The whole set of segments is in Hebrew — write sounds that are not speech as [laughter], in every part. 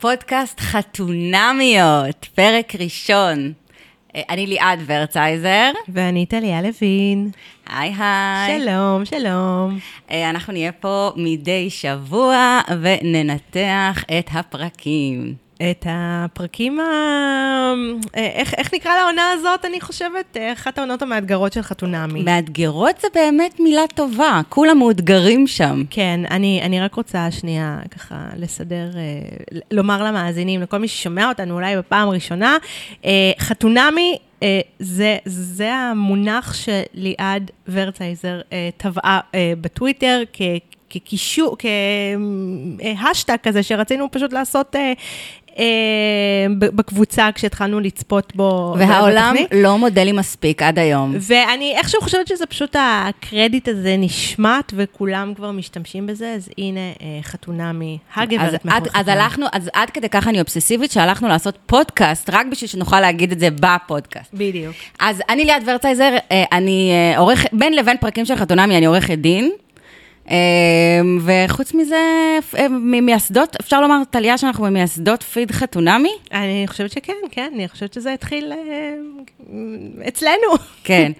פודקאסט חתונמיות, פרק ראשון. אה, אני ליעד ורצייזר. ואני טליה לוין. היי היי. שלום, שלום. אה, אנחנו נהיה פה מדי שבוע וננתח את הפרקים. את הפרקים ה... אה, איך, איך נקרא לעונה הזאת, אני חושבת? אחת העונות המאתגרות של חתונמי. מאתגרות זה באמת מילה טובה, כולם מאותגרים שם. כן, אני, אני רק רוצה שנייה ככה לסדר, אה, לומר למאזינים, לכל מי ששומע אותנו אולי בפעם הראשונה, אה, חתונמי זה, זה המונח שליעד ורצייזר טבעה בטוויטר כ... כקישור, כהשטג כזה, שרצינו פשוט לעשות אה, בקבוצה כשהתחלנו לצפות בו. והעולם לא מודה לי מספיק עד היום. ואני איכשהו חושבת שזה פשוט הקרדיט הזה נשמט, וכולם כבר משתמשים בזה, אז הנה אה, חתונמי, הגברת מאחורי אז הלכנו, אז עד כדי ככה אני אובססיבית, שהלכנו לעשות פודקאסט, רק בשביל שנוכל להגיד את זה בפודקאסט. בדיוק. אז אני ליאת ורצייזר, אה, אני עורכת, בין לבין פרקים של חתונמי, אני עורכת דין. אמ, וחוץ מזה, ממייסדות, אפשר לומר, טליה, שאנחנו ממייסדות פיד חתונמי? אני חושבת שכן, כן, אני חושבת שזה התחיל אה, אצלנו. כן.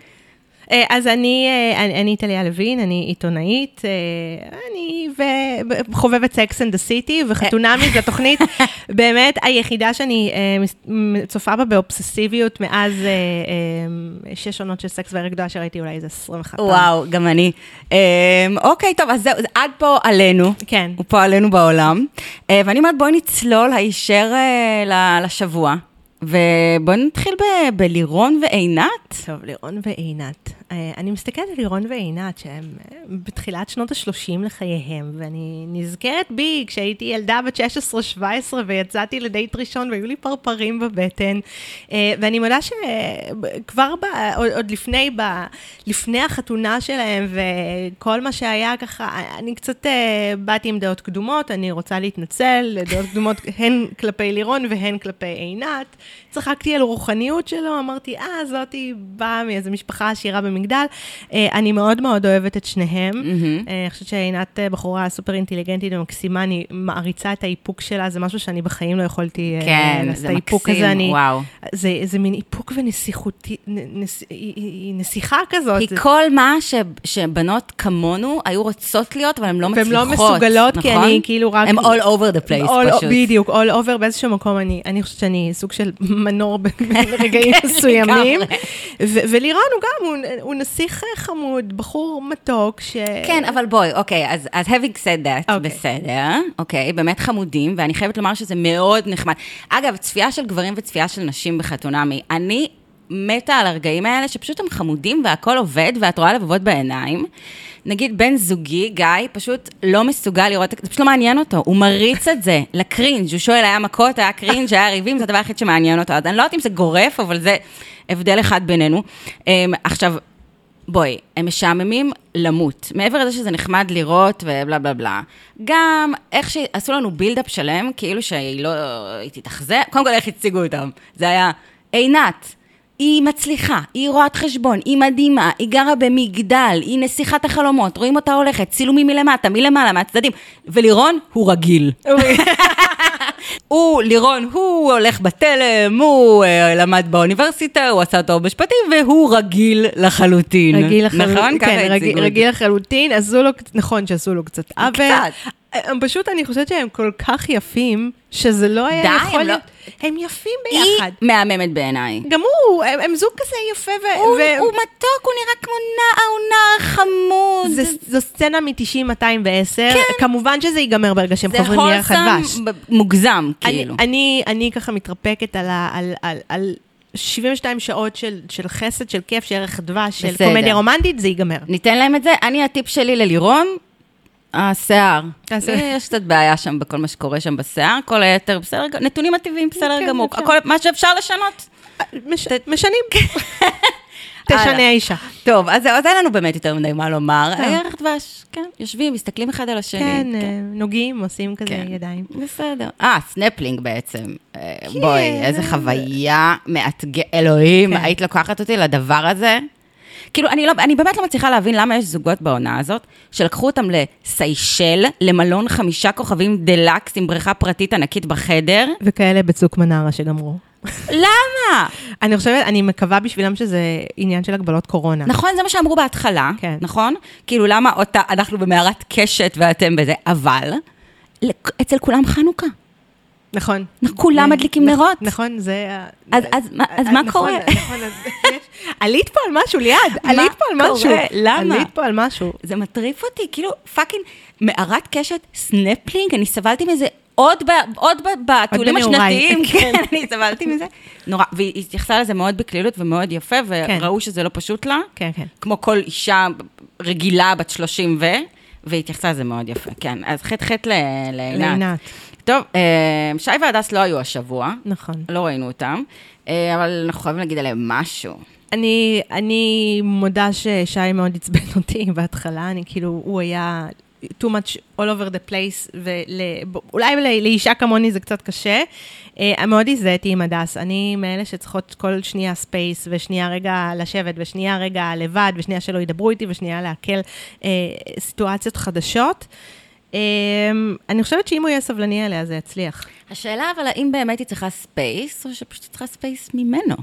אה, אז אני, אה, אני, אני טליה לוין, אני עיתונאית, אה, אני וחובבת Sex and the City, וחתונמי זו תוכנית [laughs] באמת היחידה שאני צופה בה באובססיביות מאז שש עונות של סקס והרג גדולה שראיתי אולי איזה 21 פעם. וואו, גם אני. אוקיי, טוב, אז זהו, עד פה עלינו. כן. הוא פה עלינו בעולם. ואני אומרת, בואי נצלול הישר לשבוע. ובואי נתחיל ב- בלירון ועינת. טוב, לירון ועינת. אה, אני מסתכלת על לירון ועינת, שהם אה, בתחילת שנות ה-30 לחייהם, ואני נזכרת בי כשהייתי ילדה בת 16-17 ויצאתי לדייט ראשון והיו לי פרפרים בבטן, אה, ואני מודה שכבר ב, עוד, לפני, ב, לפני החתונה שלהם וכל מה שהיה ככה, אני קצת באתי עם דעות קדומות, אני רוצה להתנצל, דעות קדומות [laughs] הן כלפי לירון והן כלפי עינת. צחקתי על רוחניות שלו, אמרתי, אה, זאתי באה מאיזו משפחה עשירה במגדל. אה, אני מאוד מאוד אוהבת את שניהם. Mm-hmm. אני חושבת שעינת אה, בחורה סופר אינטליגנטית ומקסימה, אני מעריצה את האיפוק שלה, זה משהו שאני בחיים לא יכולתי כן, לעשות את האיפוק הזה. אני, וואו. זה, זה מין איפוק ונסיכותי, נס, היא נסיכה כזאת. היא כל מה ש, שבנות כמונו היו רוצות להיות, אבל הן לא מצליחות. והן לא מסוגלות, נכון? כי אני כאילו רק... הן all over the place all, פשוט. בדיוק, all over באיזשהו מקום, אני, אני חושבת שאני סוג של [laughs] מנור ברגעים [laughs] מסוימים. ולירון הוא גם, הוא נסיך חמוד, בחור מתוק, ש... כן, אבל בואי, אוקיי, אז having said that, אוקיי. בסדר, אוקיי, באמת חמודים, ואני חייבת לומר שזה מאוד נחמד. אגב, צפייה של גברים וצפייה של נשים בחתונמי, אני מתה על הרגעים האלה, שפשוט הם חמודים והכל עובד, ואת רואה לבבות בעיניים. נגיד בן זוגי, גיא, פשוט לא מסוגל לראות, זה פשוט לא מעניין אותו, הוא מריץ את זה לקרינג', הוא שואל, היה מכות, היה קרינג', היה ריבים, זה הדבר היחיד שמעניין אותו. אז אני לא יודעת אם זה גורף, אבל זה הבדל אחד בינינו. Um, עכשיו, בואי, הם משעממים למות. מעבר לזה שזה נחמד לראות ובלה בלה בלה. גם איך שעשו לנו בילדאפ שלם, כאילו שהיא לא... היא תתאכזר, קודם כל איך הציגו אותם. זה היה עינת. היא מצליחה, היא רואת חשבון, היא מדהימה, היא גרה במגדל, היא נסיכת החלומות, רואים אותה הולכת, צילומים מלמטה, מלמעלה, מהצדדים, ולירון הוא רגיל. [laughs] הוא, לירון, הוא הולך בתלם, הוא uh, למד באוניברסיטה, הוא עשה תואר משפטים, והוא רגיל לחלוטין. רגיל לחלוטין, נכון? כן, רגיל, רגיל לחלוטין, עשו לו, נכון שעשו לו קצת עוול. קצת. הם פשוט, אני חושבת שהם כל כך יפים, שזה לא היה די, יכול לא- להיות... לא... הם יפים ביחד. היא מהממת בעיניי. גם הוא, הם, הם זוג כזה יפה ו... הוא, ו... הוא מתוק, הוא נראה כמו נער, הוא נער חמוד. זה, זו סצנה מ-90-210. כן. כמובן שזה ייגמר ברגע שהם חוברים לירח הדבש. זה מוגזם, כאילו. אני, אני, אני ככה מתרפקת על, ה, על, על, על 72 שעות של, של חסד, של כיף, של ערך דבש, של קומדיה רומנטית, זה ייגמר. ניתן להם את זה. אני, הטיפ שלי ללירון, השיער. יש קצת בעיה שם בכל מה שקורה שם בשיער, כל היתר בסדר, נתונים הטבעיים בסדר כן, גמור. הכל, מה שאפשר לשנות. משנים. [laughs] תשנה האישה. טוב, אז אין לנו באמת יותר מדי מה לומר. ערך דבש, כן, יושבים, מסתכלים אחד על השני. כן, אה, נוגעים, עושים כזה כן. ידיים. בסדר. אה, סנפלינג בעצם. אה, בואי, איזה חוויה מאתגרת. אלוהים, היית לוקחת אותי לדבר הזה? כאילו, אני, לא, אני באמת לא מצליחה להבין למה יש זוגות בעונה הזאת, שלקחו אותם לסיישל, למלון חמישה כוכבים דלקס עם בריכה פרטית ענקית בחדר. וכאלה בצוק מנרה שגמרו. למה? [laughs] אני חושבת, אני מקווה בשבילם שזה עניין של הגבלות קורונה. נכון, זה מה שאמרו בהתחלה, כן. נכון? כאילו, למה אותה, אנחנו במערת קשת ואתם בזה, אבל אצל כולם חנוכה. נכון. כולם מדליקים נרות. נכון, זה... אז- מה- אה, נכון, קורה? נכון, עלית פה על משהו, ליעד, עלית פה על משהו. למה? עלית פה על משהו. זה מטריף אותי, כאילו, fucking מערת קשת, סנפלינג, אני סבלתי מזה עוד, ב, עוד ב, בטיולים השנתיים, כן. כן, אני סבלתי מזה. נורא, והיא התייחסה לזה מאוד בקלילות ומאוד יפה, וראו שזה לא פשוט לה, כן, כן. כמו כל אישה רגילה בת 30 ו... והיא התייחסה לזה מאוד יפה, כן. אז חטא חטא לעינת. לעינת. טוב, אה, שי והדס לא היו השבוע, נכון. לא ראינו אותם, אה, אבל אנחנו חייבים להגיד עליהם משהו. אני, אני מודה ששי מאוד עצבן אותי [laughs] בהתחלה, אני כאילו, הוא היה too much all over the place, ואולי לאישה כמוני זה קצת קשה. Uh, מאוד הזדהיתי עם הדס, אני מאלה שצריכות כל שנייה space, ושנייה רגע לשבת, ושנייה רגע לבד, ושנייה שלא ידברו איתי, ושנייה לעכל uh, סיטואציות חדשות. Um, אני חושבת שאם הוא יהיה סבלני עליה, זה יצליח. השאלה אבל האם באמת היא צריכה space, או שפשוט צריכה space ממנו?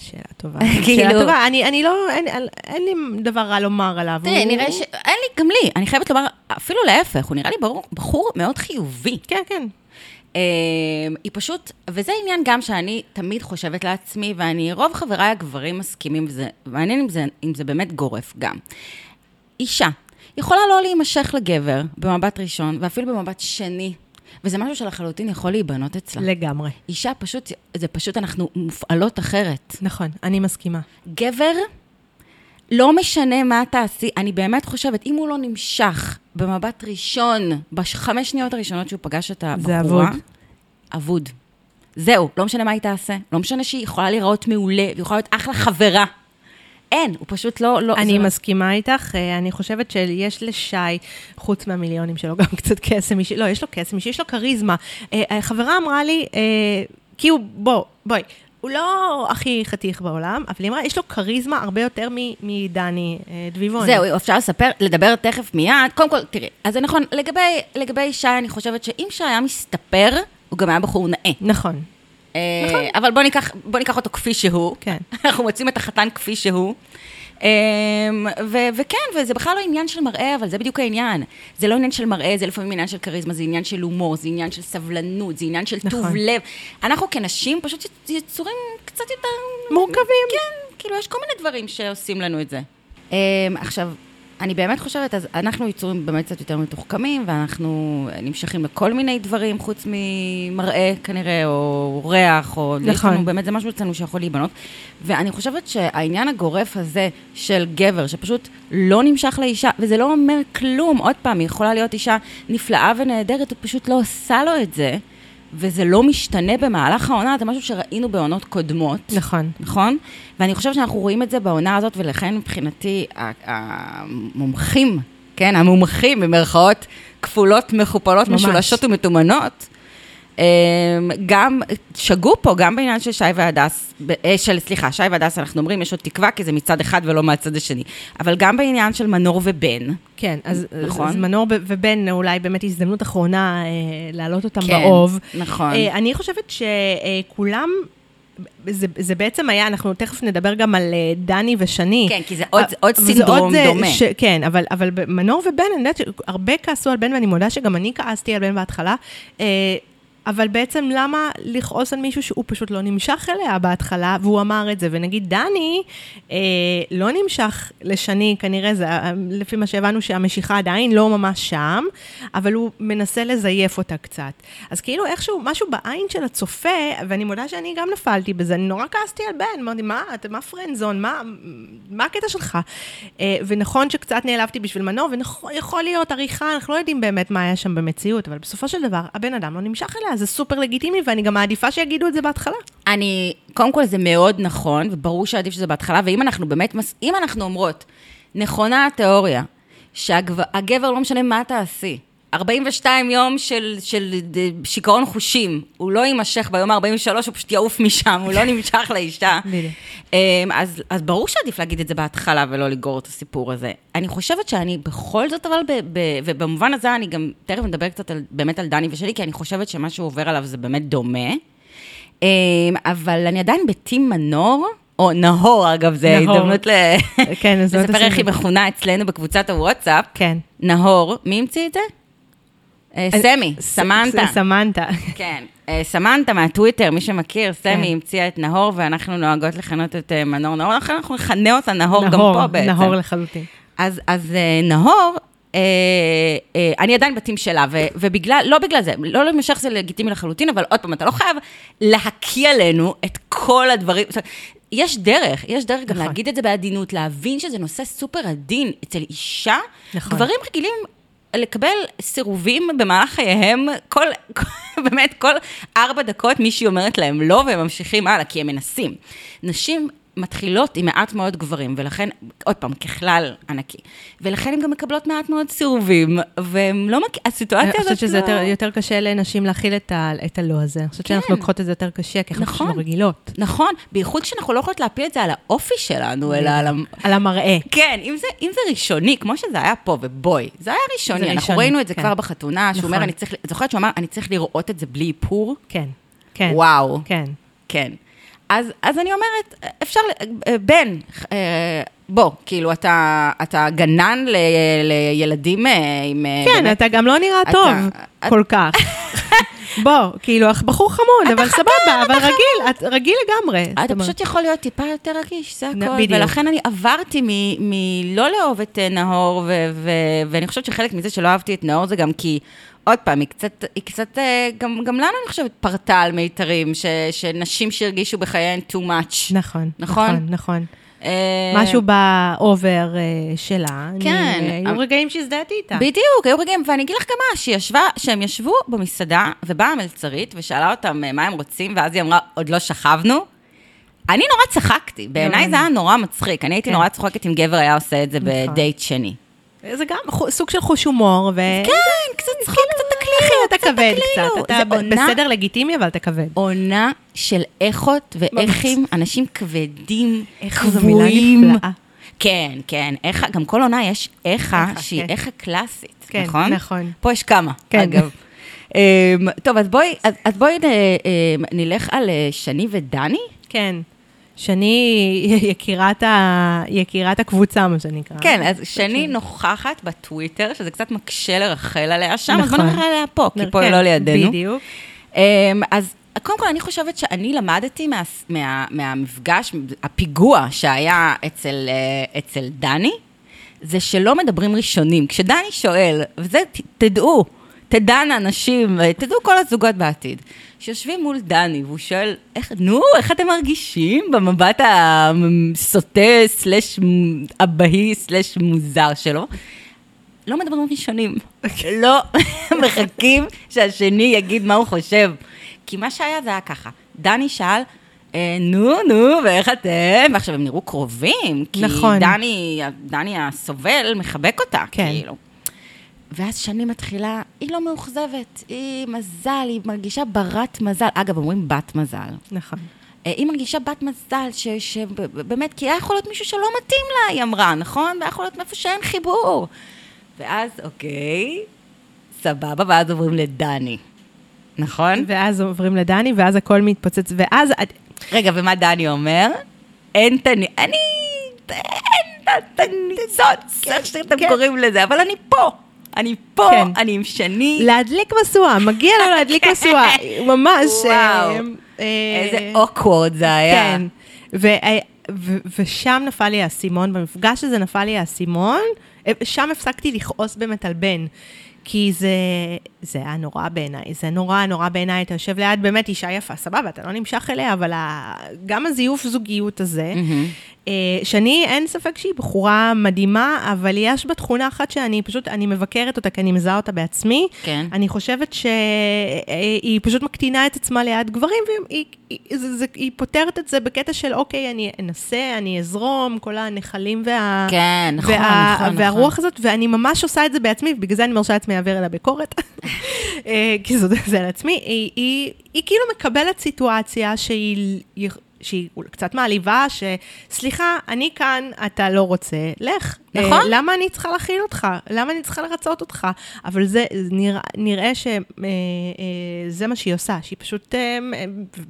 שאלה טובה. [laughs] כאילו- שאלה טובה, אני, אני לא, אין, אין לי דבר רע לומר עליו. תראי, הוא- נראה ש... אין לי, גם לי, אני חייבת לומר, אפילו להפך, הוא נראה לי בחור, בחור מאוד חיובי. כן, כן. אה, היא פשוט, וזה עניין גם שאני תמיד חושבת לעצמי, ואני, רוב חבריי הגברים מסכימים, וזה מעניין אם זה, אם זה באמת גורף גם. אישה יכולה לא להימשך לגבר במבט ראשון, ואפילו במבט שני, וזה משהו שלחלוטין יכול להיבנות אצלה. לגמרי. אישה פשוט, זה פשוט, אנחנו מופעלות אחרת. נכון, אני מסכימה. גבר, לא משנה מה תעשי, אני באמת חושבת, אם הוא לא נמשך במבט ראשון, בחמש שניות הראשונות שהוא פגש את הבחורה, אבוד. אבוד. זהו, לא משנה מה היא תעשה. לא משנה שהיא יכולה להיראות מעולה, והיא יכולה להיות אחלה חברה. אין, הוא פשוט לא... לא אני לא- מסכימה איתך, אה, אני חושבת שיש לשי, חוץ מהמיליונים שלו, [laughs] גם קצת קסם אישי, לא, יש לו קסם אישי, יש לו כריזמה. אה, אה, חברה אמרה לי, כי הוא, בוא, בואי, הוא לא הכי חתיך בעולם, אבל היא אמרה, יש לו כריזמה הרבה יותר מדני דביבון. זהו, אפשר לספר, לדבר תכף מיד. קודם כל, תראי, אז זה נכון, לגבי, לגבי שי, אני חושבת שאם שי היה מסתפר, הוא גם היה בחור נאה. נכון, אבל בוא ניקח, בוא ניקח אותו כפי שהוא. כן. [laughs] אנחנו מוצאים את החתן כפי שהוא. אה, ו- וכן, וזה בכלל לא עניין של מראה, אבל זה בדיוק העניין. זה לא עניין של מראה, זה לפעמים עניין של כריזמה, זה עניין של הומור, זה עניין של סבלנות, זה עניין של טוב נכון. לב. אנחנו כנשים פשוט יצורים קצת יותר... מורכבים. כן, כאילו, יש כל מיני דברים שעושים לנו את זה. אה, עכשיו, אני באמת חושבת, אז אנחנו יצורים באמת קצת יותר מתוחכמים, ואנחנו נמשכים לכל מיני דברים, חוץ ממראה כנראה, או ריח, או... נכון. לנו, באמת, זה משהו אצלנו שיכול להיבנות. ואני חושבת שהעניין הגורף הזה של גבר, שפשוט לא נמשך לאישה, וזה לא אומר כלום, עוד פעם, היא יכולה להיות אישה נפלאה ונהדרת, הוא פשוט לא עושה לו את זה, וזה לא משתנה במהלך העונה, זה משהו שראינו בעונות קודמות. נכון. נכון? ואני חושבת שאנחנו רואים את זה בעונה הזאת, ולכן מבחינתי המומחים, כן, המומחים במרכאות כפולות, מכופלות, ממש. משולשות ומתומנות, גם שגו פה, גם בעניין של שי והדס, אה, של, סליחה, שי והדס, אנחנו אומרים, יש עוד תקווה, כי זה מצד אחד ולא מהצד השני. אבל גם בעניין של מנור ובן, כן, אז, נכון. אז מנור ובן, אולי באמת הזדמנות אחרונה אה, להעלות אותם כן, באוב. נכון. אה, אני חושבת שכולם, זה, זה בעצם היה, אנחנו תכף נדבר גם על אה, דני ושני. כן, כי זה עוד- אה, עוד סינדרום אה, דומה. ש, כן, אבל, אבל מנור ובן, אני יודעת שהרבה כעסו על בן, ואני מודה שגם אני כעסתי על בן בהתחלה. אבל בעצם למה לכעוס על מישהו שהוא פשוט לא נמשך אליה בהתחלה, והוא אמר את זה, ונגיד דני אה, לא נמשך לשני, כנראה זה, אה, לפי מה שהבנו שהמשיכה עדיין לא ממש שם, אבל הוא מנסה לזייף אותה קצת. אז כאילו איכשהו, משהו בעין של הצופה, ואני מודה שאני גם נפלתי בזה, אני נורא כעסתי על בן, אמרתי, מה, אתה מה פרנזון, מה, מה הקטע שלך? אה, ונכון שקצת נעלבתי בשביל מנור, ויכול להיות עריכה, אנחנו לא יודעים באמת מה היה שם במציאות, אבל בסופו של דבר, הבן אדם לא נמשך אליה, זה סופר לגיטימי, ואני גם מעדיפה שיגידו את זה בהתחלה. אני, קודם כל זה מאוד נכון, וברור שעדיף שזה בהתחלה, ואם אנחנו באמת, מס- אם אנחנו אומרות, נכונה התיאוריה, שהגבר לא משנה מה תעשי, 42 יום של, של שיכרון חושים. הוא לא יימשך ביום ה-43, הוא פשוט יעוף משם, הוא לא [laughs] נמשך לאישה. אמ, אז, אז ברור שעדיף להגיד את זה בהתחלה ולא לגרור את הסיפור הזה. אני חושבת שאני בכל זאת, אבל, ב, ב, ובמובן הזה אני גם תכף מדבר קצת על, באמת על דני ושלי, כי אני חושבת שמה שהוא עובר עליו זה באמת דומה. אמ, אבל אני עדיין בטים מנור. או נהור, אגב, זה הזדמנות כן, לספר איך היא מכונה אצלנו בקבוצת הוואטסאפ. כן. נהור, מי המציא את זה? אה, סמי, סמנטה. סמנטה. כן, אה, סמנטה מהטוויטר, מי שמכיר, סמי כן. המציאה את נהור, ואנחנו נוהגות לכנות את אה, מנור נהור, אנחנו נכנה אותה נהור גם פה בעצם. נהור לחלוטין. אז נהור, אני עדיין בתים שלה, ובגלל, לא בגלל זה, לא למשך זה לגיטימי לחלוטין, אבל עוד פעם, אתה לא חייב להקיא עלינו את כל הדברים. יש דרך, יש דרך נכון. גם להגיד את זה בעדינות, להבין שזה נושא סופר עדין אצל אישה. נכון. גברים רגילים לקבל סירובים במהלך חייהם, כל, [laughs] באמת, כל ארבע דקות מישהי אומרת להם לא, והם ממשיכים הלאה, כי הם מנסים. נשים מתחילות עם מעט מאוד גברים, ולכן, עוד פעם, ככלל ענקי. ולכן הן גם מקבלות מעט מאוד סירובים, והן לא מכירות, הסיטואציה הזאת לא... אני חושבת שזה יותר, יותר קשה לנשים להכיל את, ה, את הלא הזה. אני חושבת כן. שאנחנו לוקחות את זה יותר קשה, כי אנחנו נכון, רגילות. נכון, בייחוד כשאנחנו לא יכולות להפיל את זה על האופי שלנו, אלא על, על המראה. כן, אם זה, אם זה ראשוני, כמו שזה היה פה, ובואי, זה היה ראשוני, זה אנחנו ראשוני, ראינו את זה כן. כבר בחתונה, שהוא נכון. אומר, אני צריך, זוכרת שהוא אמר, אני צריך לראות את זה בלי איפור? כן, כן. וואו. כן. כן. אז, אז אני אומרת, אפשר, בן, אה, בוא, כאילו, אתה, אתה גנן ל, לילדים אה, עם... אה, כן, באמת, אתה גם לא נראה אתה, טוב אתה, כל כך. [laughs] בוא, כאילו, בחור חמוד, אבל סבבה, אבל רגיל, את רגיל לגמרי. אתה פשוט יכול להיות טיפה יותר רגיש, זה הכול. בדיוק. ולכן אני עברתי מלא לאהוב את נאור, ואני חושבת שחלק מזה שלא אהבתי את נאור זה גם כי... עוד פעם, היא קצת, היא קצת גם, גם לנו, אני חושבת, פרטה על מיתרים, ש, שנשים שהרגישו בחייהן too much. נכון, נכון, נכון. נכון. משהו באובר שלה. כן. היו רגעים שהזדהיתי איתה. בדיוק, היו רגעים, ואני אגיד לך גם מה, שישבה, שהם ישבו במסעדה, ובאה המלצרית, ושאלה אותם מה הם רוצים, ואז היא אמרה, עוד לא שכבנו. אני נורא צחקתי, בעיניי זה היה נורא מצחיק. אני הייתי כן. נורא צוחקת אם גבר היה עושה את זה נכון. בדייט שני. זה גם סוג של חוש הומור, ו... כן, קצת צחוק, קצת תקלילו. אחי, אתה כבד קצת, אתה בסדר לגיטימי, אבל אתה כבד. עונה של איכות ואיכים, אנשים כבדים, קבועים. כן, כן, איך, גם כל עונה יש איכה שהיא כן. איכה קלאסית, כן, נכון? נכון. פה יש כמה, כן. אגב. אמ, טוב, אז בואי, אז בואי אמ, נלך על אה, שני ודני. כן. שני [laughs] יקירת, ה... יקירת הקבוצה, מה שנקרא. כן, אז שני נוכחת בטוויטר, שזה קצת מקשה לרחל עליה שם, נכון. אז בוא נכון. נרחל עליה פה, כי פה היא כן, לא לידינו. בדיוק. אמ, אז קודם כל, אני חושבת שאני למדתי מה, מה, מהמפגש, הפיגוע שהיה אצל, אה, אצל דני, זה שלא מדברים ראשונים. כשדני שואל, וזה, תדעו, תדענה נשים, תדעו כל הזוגות בעתיד. שיושבים מול דני, והוא שואל, איך, נו, איך אתם מרגישים במבט הסוטה, סלש אבהי, סלש מוזר שלו? לא מדברים ראשונים. לא [laughs] מחכים שהשני יגיד מה הוא חושב. כי מה שהיה זה היה ככה, דני שאל, אה, נו, נו, ואיך אתם? ועכשיו הם נראו קרובים, כי נכון. דני, דני הסובל מחבק אותה, כן. כאילו. ואז שני מתחילה, היא לא מאוכזבת, היא מזל, היא מרגישה ברת מזל. אגב, אומרים בת מזל. נכון. אה, היא מרגישה בת מזל, שבאמת, כי היה יכול להיות מישהו שלא מתאים לה, היא אמרה, נכון? והיה יכול להיות מאיפה שאין חיבור. ואז, אוקיי, סבבה, ואז עוברים לדני, נכון? ואז עוברים לדני, ואז הכל מתפוצץ, ואז... רגע, ומה דני אומר? אין תני... אני... אין תניצוץ, איך שאתם כן. קוראים לזה, אבל אני פה. אני פה, כן. אני עם שני. להדליק משואה, מגיע לו להדליק משואה, [laughs] ממש. וואו, אה, איזה אוקוורד זה היה. כן, ו, ו, ושם נפל לי האסימון, במפגש הזה נפל לי האסימון, אה, שם הפסקתי לכעוס באמת על בן. כי זה, זה היה נורא בעיניי, זה נורא נורא בעיניי, אתה יושב ליד באמת אישה יפה, סבבה, אתה לא נמשך אליה, אבל ה, גם הזיוף זוגיות הזה, mm-hmm. אה, שני, אין ספק שהיא בחורה מדהימה, אבל יש בה תכונה אחת שאני פשוט, אני מבקרת אותה כי אני מזהה אותה בעצמי. כן. אני חושבת שהיא פשוט מקטינה את עצמה ליד גברים, והיא היא, זה, זה, היא פותרת את זה בקטע של, אוקיי, אני אנסה, אני אזרום, כל הנחלים וה... כן, נכון, וה, נכון, והרוח נכון. הזאת, ואני ממש עושה את זה בעצמי, בגלל זה אני מרשה לעצמי להעביר אליה ביקורת, [laughs] אה, כי זה, זה על עצמי. היא, היא, היא כאילו מקבלת סיטואציה שהיא... שהיא קצת מעליבה, שסליחה, אני כאן, אתה לא רוצה, לך. נכון. אה, למה אני צריכה להכיל אותך? למה אני צריכה לרצות אותך? אבל זה, נראה, נראה שזה אה, מה שהיא עושה, שהיא פשוט, אה,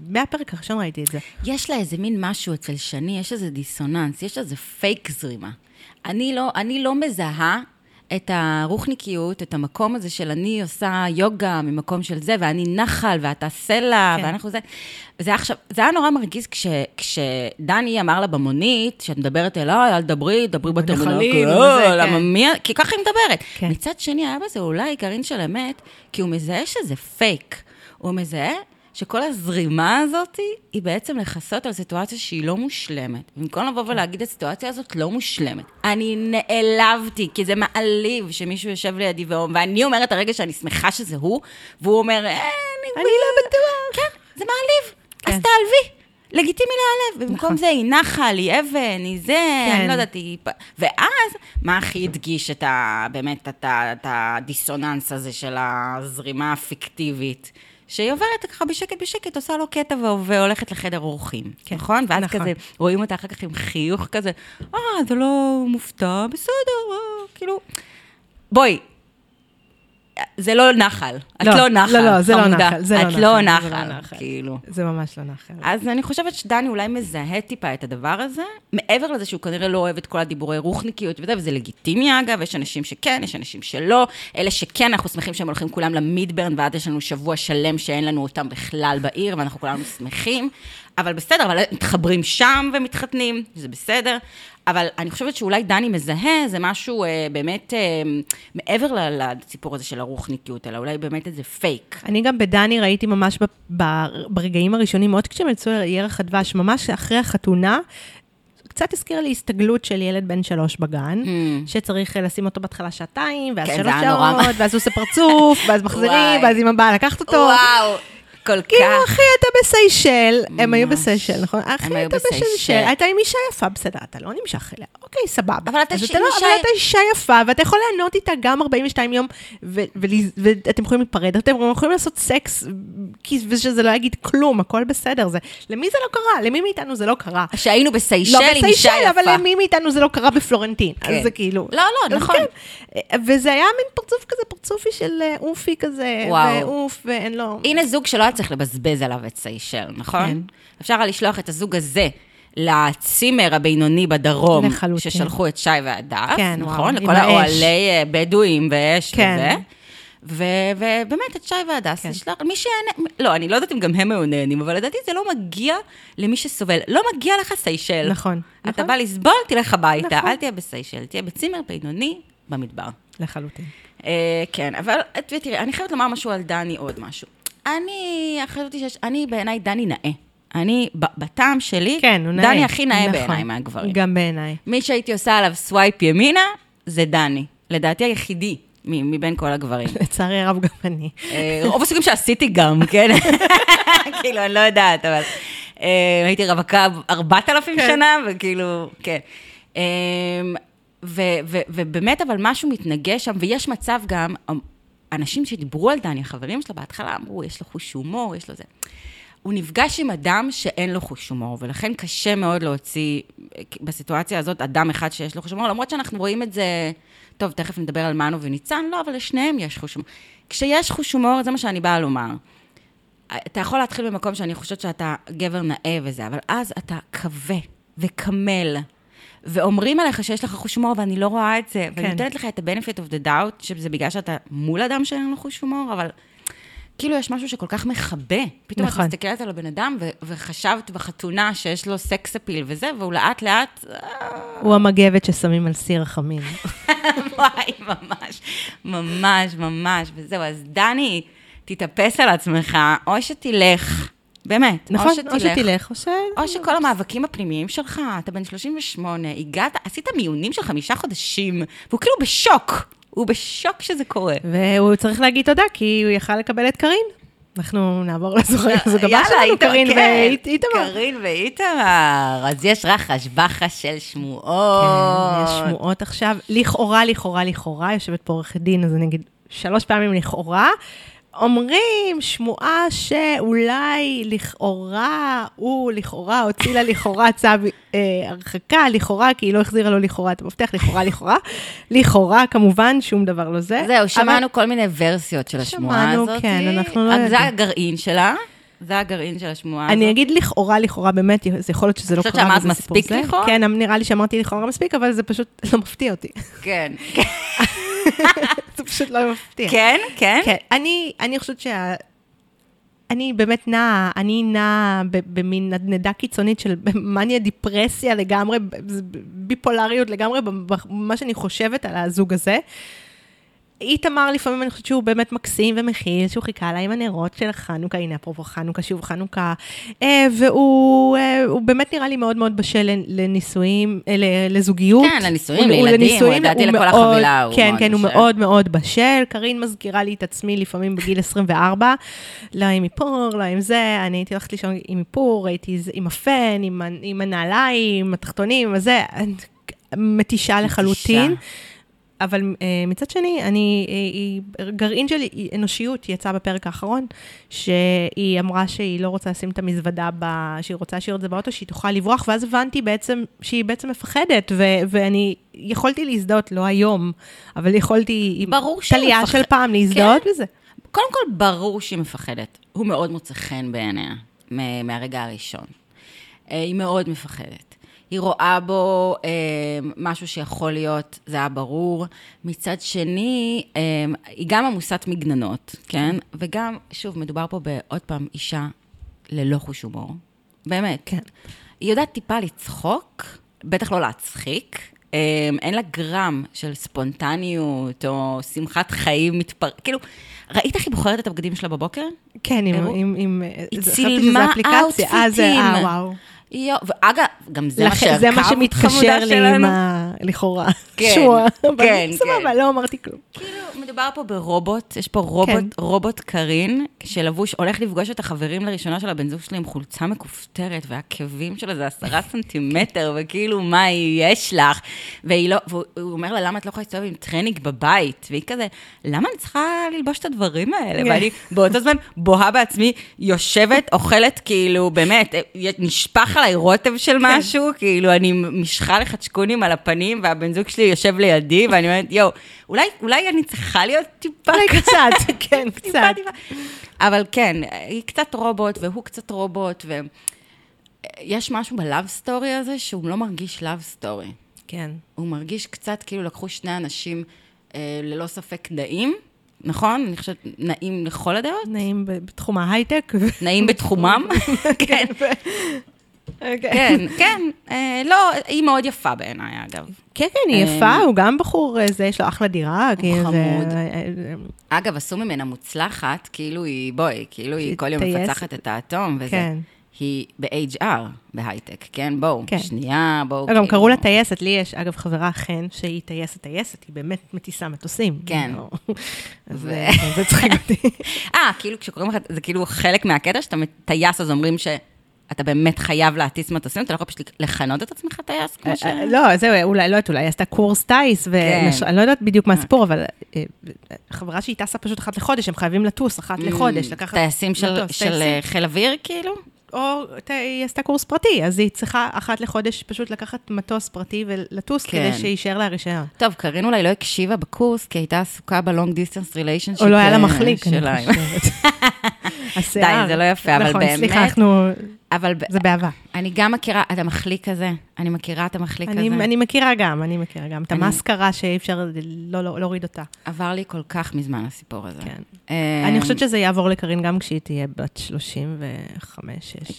מהפרק הראשון ראיתי את זה. יש לה איזה מין משהו אצל שני, יש איזה דיסוננס, יש איזה פייק זרימה. אני לא, אני לא מזהה את הרוחניקיות, את המקום הזה של אני עושה יוגה ממקום של זה, ואני נחל, ואתה סלע, כן. ואנחנו זה. זה עכשיו, זה היה נורא מרגיז כש, כשדני אמר לה במונית, שאת מדברת אליי, אל תדברי, דברי בנחלים, בטרמינל, וזה, למה כן. מי, כי ככה היא מדברת. כן. מצד שני, היה בזה אולי גרעין של אמת, כי הוא מזהה שזה פייק. הוא מזהה שכל הזרימה הזאת היא בעצם לכסות על סיטואציה שהיא לא מושלמת. במקום לבוא ולהגיד, הסיטואציה הזאת לא מושלמת. אני נעלבתי, כי זה מעליב שמישהו יושב לידי ואני אומרת הרגע שאני שמחה שזה הוא, והוא אומר, אה, אני... לא בטוח. כן, זה מעליב, אז כן. תעלבי. לגיטימי להיעלב, במקום נכון. זה היא נחל, היא אבן, היא זה, כן. אני לא יודעת, היא... ואז, מה הכי הדגיש את ה... באמת, את, ה, את הדיסוננס הזה של הזרימה הפיקטיבית? שהיא עוברת ככה בשקט בשקט, עושה לו קטע והולכת לחדר אורחים, כן, נכון? ואז נכון. כזה, רואים אותה אחר כך עם חיוך כזה, אה, אתה לא מופתע, בסדר, אה, כאילו... בואי, זה לא נחל. את לא, לא נחל, לא, לא, זה לא חמודה. נחל, זה לא את נחל, לא זה לא נחל, נחל. כאילו. זה ממש לא נחל. אז אני חושבת שדני אולי מזהה טיפה את הדבר הזה, מעבר לזה שהוא כנראה לא אוהב את כל הדיבורי רוחניקיות וזה, וזה לגיטימי אגב, יש אנשים שכן, יש אנשים שלא, אלה שכן, אנחנו שמחים שהם הולכים כולם למידברן, ואז יש לנו שבוע שלם שאין לנו אותם בכלל בעיר, ואנחנו כולנו שמחים, אבל בסדר, אבל מתחברים שם ומתחתנים, זה בסדר. אבל אני חושבת שאולי דני מזהה, זה משהו אה, באמת אה, מעבר לסיפור הזה של הרוחניקיות, אלא אולי באמת איזה פייק. אני גם בדני ראיתי ממש ב- ב- ברגעים הראשונים, עוד כשהם יצאו לירח הדבש, ממש אחרי החתונה, קצת הזכיר לי הסתגלות של ילד בן שלוש בגן, Mm. שצריך לשים אותו בהתחלה שעתיים, ואז כן, שלוש נורא. שעות, ואז הוא עושה פרצוף, ואז [laughs] מחזירים. ואז אמא באה לקחת אותו. וואו, כל כך. כאילו, אחי, אתה בסיישל, הם היו. בסיישל, נכון? אחי, אתה בסיישל. בסיישל, אתה עם אישה יפה, בסדר, אתה לא נמשך אליה, אוקיי, סבבה. אבל אתה לא- אישה- אבל אתה אישה יפה, ואתה יכול ליהנות איתה גם 42 יום, ואתם יכולים להיפרד, אתם יכולים לעשות סקס, ושזה לא יגיד כלום, הכל בסדר. למי זה לא קרה? למי מאיתנו זה לא קרה? שהיינו בסיישל לא עם אישה בסיישל, יפה. אבל למי מאיתנו זה לא קרה בפלורנטין. כן. אז זה כאילו... לא, לא, נכון. כן. וזה היה מין פרצוף כזה, פרצופי של אה, אופי כזה. ואוף, ואין לו... הנה זוג שלא צריך לבזבז עליו את סיישל, נכון? כן. אפשר היה לשלוח את הזוג הזה לצימר הבינוני בדרום, לחלוטין. ששלחו את שי והדף, כן, נכון? וואו, לכל. האוהלי אה, בדואים ואש כן. וזה. ובאמת, את שי והדס, כן. לשלוח, מי שיענה, לא, אני לא יודעת אם גם הם היו נהנים, אבל לדעתי זה לא מגיע למי שסובל. לא מגיע לך סיישל. נכון, אתה נכון. בא לסבול, תלך הביתה, נכון. אל תהיה בסיישל, תהיה בצימר בינוני במדבר. לחלוטין. אה, כן, אבל תראי, אני חייבת לומר משהו על דני, עוד משהו. אני חשבתי שיש, אני בעיניי דני נאה. אני, בטעם שלי, כן, הוא נאה. דני הכי נאה נכון. בעיניי מהגברים. גם בעיניי. מי שהייתי עושה עליו swipe ימינה, זה דני. לדעתי היחידי מבין כל הגברים. [laughs] לצערי הרב גם אני. אה, רוב הסוגים שעשיתי גם, כן? [laughs] כאילו, אני לא יודעת, אבל אה, הייתי רווקה 4,000 כן. שנה, וכאילו, כן. אה, ובאמת, אבל משהו מתנגש שם, ויש מצב גם, אנשים שדיברו על דני, החברים שלו בהתחלה אמרו, יש לו חוש הומור, יש לו זה. הוא נפגש עם אדם שאין לו חוש הומור, ולכן קשה מאוד להוציא, בסיטואציה הזאת, אדם אחד שיש לו חוש הומור, למרות שאנחנו רואים את זה, טוב, תכף נדבר על מנו וניצן, לא, אבל לשניהם יש חוש הומור. כשיש חוש הומור, זה מה שאני באה לומר. אתה יכול להתחיל במקום שאני חושבת שאתה גבר נאה וזה, אבל אז אתה כבה וקמל, ואומרים עליך שיש לך חוש הומור, ואני לא רואה את זה, ואני כן. נותנת לך את ה-benefit of the doubt, שזה בגלל שאתה מול אדם שאין לו חוש הומור, אבל כאילו יש משהו שכל כך מכבה. פתאום נכון. את מסתכלת על הבן אדם, ו- וחשבת בחתונה שיש לו סקס אפיל וזה, והוא לאט לאט, הוא המגבת ששמים על סיר החמין. [laughs] וואי, ממש, ממש, ממש, וזהו. אז דני, תתאפס על עצמך, או שתלך באמת. נכון, או שתלך, או ש... או שכל המאבקים הפנימיים שלך, אתה בן 38, הגעת, עשית מיונים של חמישה חודשים, והוא כאילו בשוק. הוא בשוק שזה קורה. והוא צריך להגיד תודה, כי הוא יכל לקבל את קארין. אנחנו נעבור לזוכר, זו הבא שלנו, קארין ואיתמר. קארין ואיתמר. אז יש רחש בחש של שמועות. כן, יש שמועות עכשיו. לכאורה, לכאורה, לכאורה, יושבת פה עורכת דין, אז אני אגיד שלוש פעמים לכאורה. אומרים, שמועה שאולי לכאורה, הוא לכאורה הוציא לה לכאורה צו אה, הרחקה, לכאורה, כי היא לא החזירה לו לכאורה את המפתח, לכאורה, לכאורה. לכאורה, כמובן, שום דבר לא זה. זהו, שמענו אבל... כל מיני ורסיות של השמועה הזאת. שמענו, כן, אנחנו לא יודעים. זה הגרעין שלה. זה הגרעין של השמועה הזאת. אני אגיד לכאורה, לכאורה, באמת, זה יכול להיות שזה לא קרה, זה. חושבת שאמרת מספיק לכאורה? כן, נראה לי שאמרתי לכאורה מספיק, אבל זה פשוט [laughs] לא מפתיע אותי. כן. [laughs] זה פשוט לא מפתיע. כן, כן? כן. אני, אני חושבת שה... אני באמת נעה, אני נעה במין נדנדה קיצונית של [laughs] מניה דיפרסיה לגמרי, ביפולריות לגמרי, במה שאני חושבת על הזוג הזה. איתמר לפעמים אני חושבת שהוא באמת מקסים ומכיל, שהוא חיכה לה עם הנרות של חנוכה, הנה אפרופו חנוכה, שוב חנוכה, אה, והוא אה, באמת נראה לי מאוד מאוד בשל לנישואים, אה, לזוגיות. כן, לנישואים, לילדים, הוא לדעתי לכל החבילה, הוא כן, מאוד כן, הוא מאוד מאוד בשל. קארין מזכירה לי את עצמי לפעמים בגיל 24, לא עם איפור, לא עם זה, אני הייתי הולכת לישון עם איפור, הייתי עם הפן, עם הנעליים, עם התחתונים, וזה, מתישה לחלוטין. אבל uh, מצד שני, אני, היא, גרעין של אנושיות יצא בפרק האחרון, שהיא אמרה שהיא לא רוצה לשים את המזוודה, ב, שהיא רוצה להשאיר את זה באוטו, שהיא תוכל לברוח, ואז הבנתי בעצם שהיא בעצם מפחדת, ו, ואני יכולתי להזדהות, לא היום, אבל יכולתי עם טליה מפח... של פעם להזדהות כן. בזה. קודם כל, ברור שהיא מפחדת. הוא מאוד מוצא חן בעיניה, מהרגע הראשון. אה, היא מאוד מפחדת. היא רואה בו אה, משהו שיכול להיות, זה היה ברור. מצד שני, אה, היא גם עמוסת מגננות, כן? וגם, שוב, מדובר פה בעוד פעם אישה ללא חוש הומור. באמת. כן. היא יודעת טיפה לצחוק, בטח לא להצחיק. אה, אין לה גרם של ספונטניות או שמחת חיים מתפר... כאילו, ראית איך היא בוחרת את הבגדים שלה בבוקר? כן, עם... עם, עם היא צילמה אאוטפיטים. אה, וואו. יו, ואגב, גם זה מה שהקו זה מה שמתקשר לי עם ה... לכאורה. כן, [laughs] שוע. כן, כן. סבבה, לא אמרתי כלום. כאילו, מדובר פה ברובוט, יש פה רובוט, כן. רובוט קרין, שלבוש, הולך לפגוש את החברים לראשונה של הבן זוג שלי עם חולצה מכופתרת, והעקבים שלו זה עשרה סנטימטר, וכאילו, מה יש לך? והיא לא, והוא אומר לה, למה את לא יכולה להסתובב עם טרנינג בבית? והיא כזה, למה אני צריכה ללבוש את הדברים האלה? כן. ואני באותו זמן בוהה בעצמי, יושבת, אוכלת, כאילו, באמת, נשפך עליי רוטב של כן. משהו, כאילו, אני עם משחה לחצ'קונים על הפנים, והבן זוג שלי יושב לידי, ואני אומרת, יואו, אולי, אולי אני צריכה להיות טיפה... אולי קצת, [laughs] כן, קצת. אבל כן, היא קצת רובוט, והוא קצת רובוט, ויש משהו ב love story הזה שהוא לא מרגיש love story. כן. הוא מרגיש קצת כאילו לקחו שני אנשים אה, ללא ספק נעים. נכון? אני חושבת, נעים לכל הדעות? נעים בתחום ההייטק. נעים בתחומם, [laughs] כן. אוקיי. כן, כן, אה, לא, היא מאוד יפה בעיניי, אגב. כן, כן, היא יפה, אה, הוא גם בחור, אה, זה, יש לו אחלה דירה. הוא חמוד. אגב, עשו ממנה מוצלחת, כאילו היא, בואי, כאילו היא כל יום מפצחת את האטום, וזה. כן. היא ב-HR, בהייטק, כן? בואו, כן. שנייה, בואו. גם כאילו. קראו לה טייסת, לי יש, אגב, חברה חן, שהיא טייסת טייסת, היא באמת מטיסה מטוסים. כן. זה צחיק אותי. [laughs] אה, כאילו כשקוראים לך, זה כאילו חלק מהקטע שאתה טייס, אז אומרים ש... אתה באמת חייב להטיס מטוסים, אתה לא יכול פשוט לכנות את עצמך טייס כמו אה, ש... אה, לא, זהו, אולי, לא יודעת, אולי עשתה קורס טייס, ואני כן. לא יודעת בדיוק מה הסיפור, אבל אה, חברה שהיא טסה פשוט אחת לחודש, הם חייבים לטוס אחת mm, לחודש, לקחת... טייסים של חיל אוויר, כאילו? או היא עשתה קורס פרטי, אז היא צריכה אחת לחודש פשוט לקחת מטוס פרטי ולטוס כן. כדי שיישאר לה רישיון. טוב, קארין אולי לא הקשיבה בקורס, כי הייתה עסוקה ב long distance relationship או לא היה לה מחליק, אני חושבת. [laughs] די, זה לא יפה, אבל באמת... נכון, סליחה, אנחנו... אבל זה באהבה. אני גם מכירה את המחליק הזה, אני מכירה את המחליק אני, הזה. אני מכירה גם, אני מכירה גם. את המאסקרה שאי אפשר לא, לא, להוריד אותה. עבר לי כל כך מזמן הסיפור הזה. כן. אה, אני חושבת שזה יעבור לקארין גם כשהיא תהיה בת 35-6.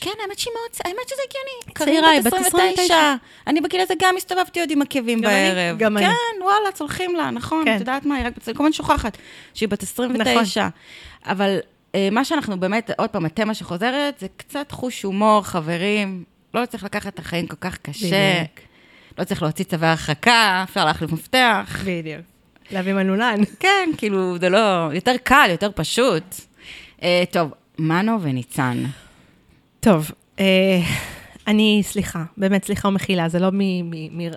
כן, האמת שהיא מאוד, האמת שזה הגיוני. צעירה, היא בת 29. אני בגיל הזה גם הסתובבתי עוד עם עקבים בערב. גם אני. כן, וואלה, צולחים לה, נכון, כן. את יודעת מה, היא רק, כל הזמן שוכחת שהיא בת 29. נכון. אבל מה שאנחנו באמת, עוד פעם, התמה שחוזרת, זה קצת חוש הומור, חברים. לא צריך לקחת את החיים כל כך קשה. בדיוק. לא צריך להוציא צווי הרחקה, אפשר להחליף מפתח. בדיוק. להביא מנעולן. כן, כאילו, זה לא... יותר קל, יותר פשוט. אה, טוב, מנו וניצן. טוב, אה, אני, סליחה, באמת סליחה ומחילה, זה לא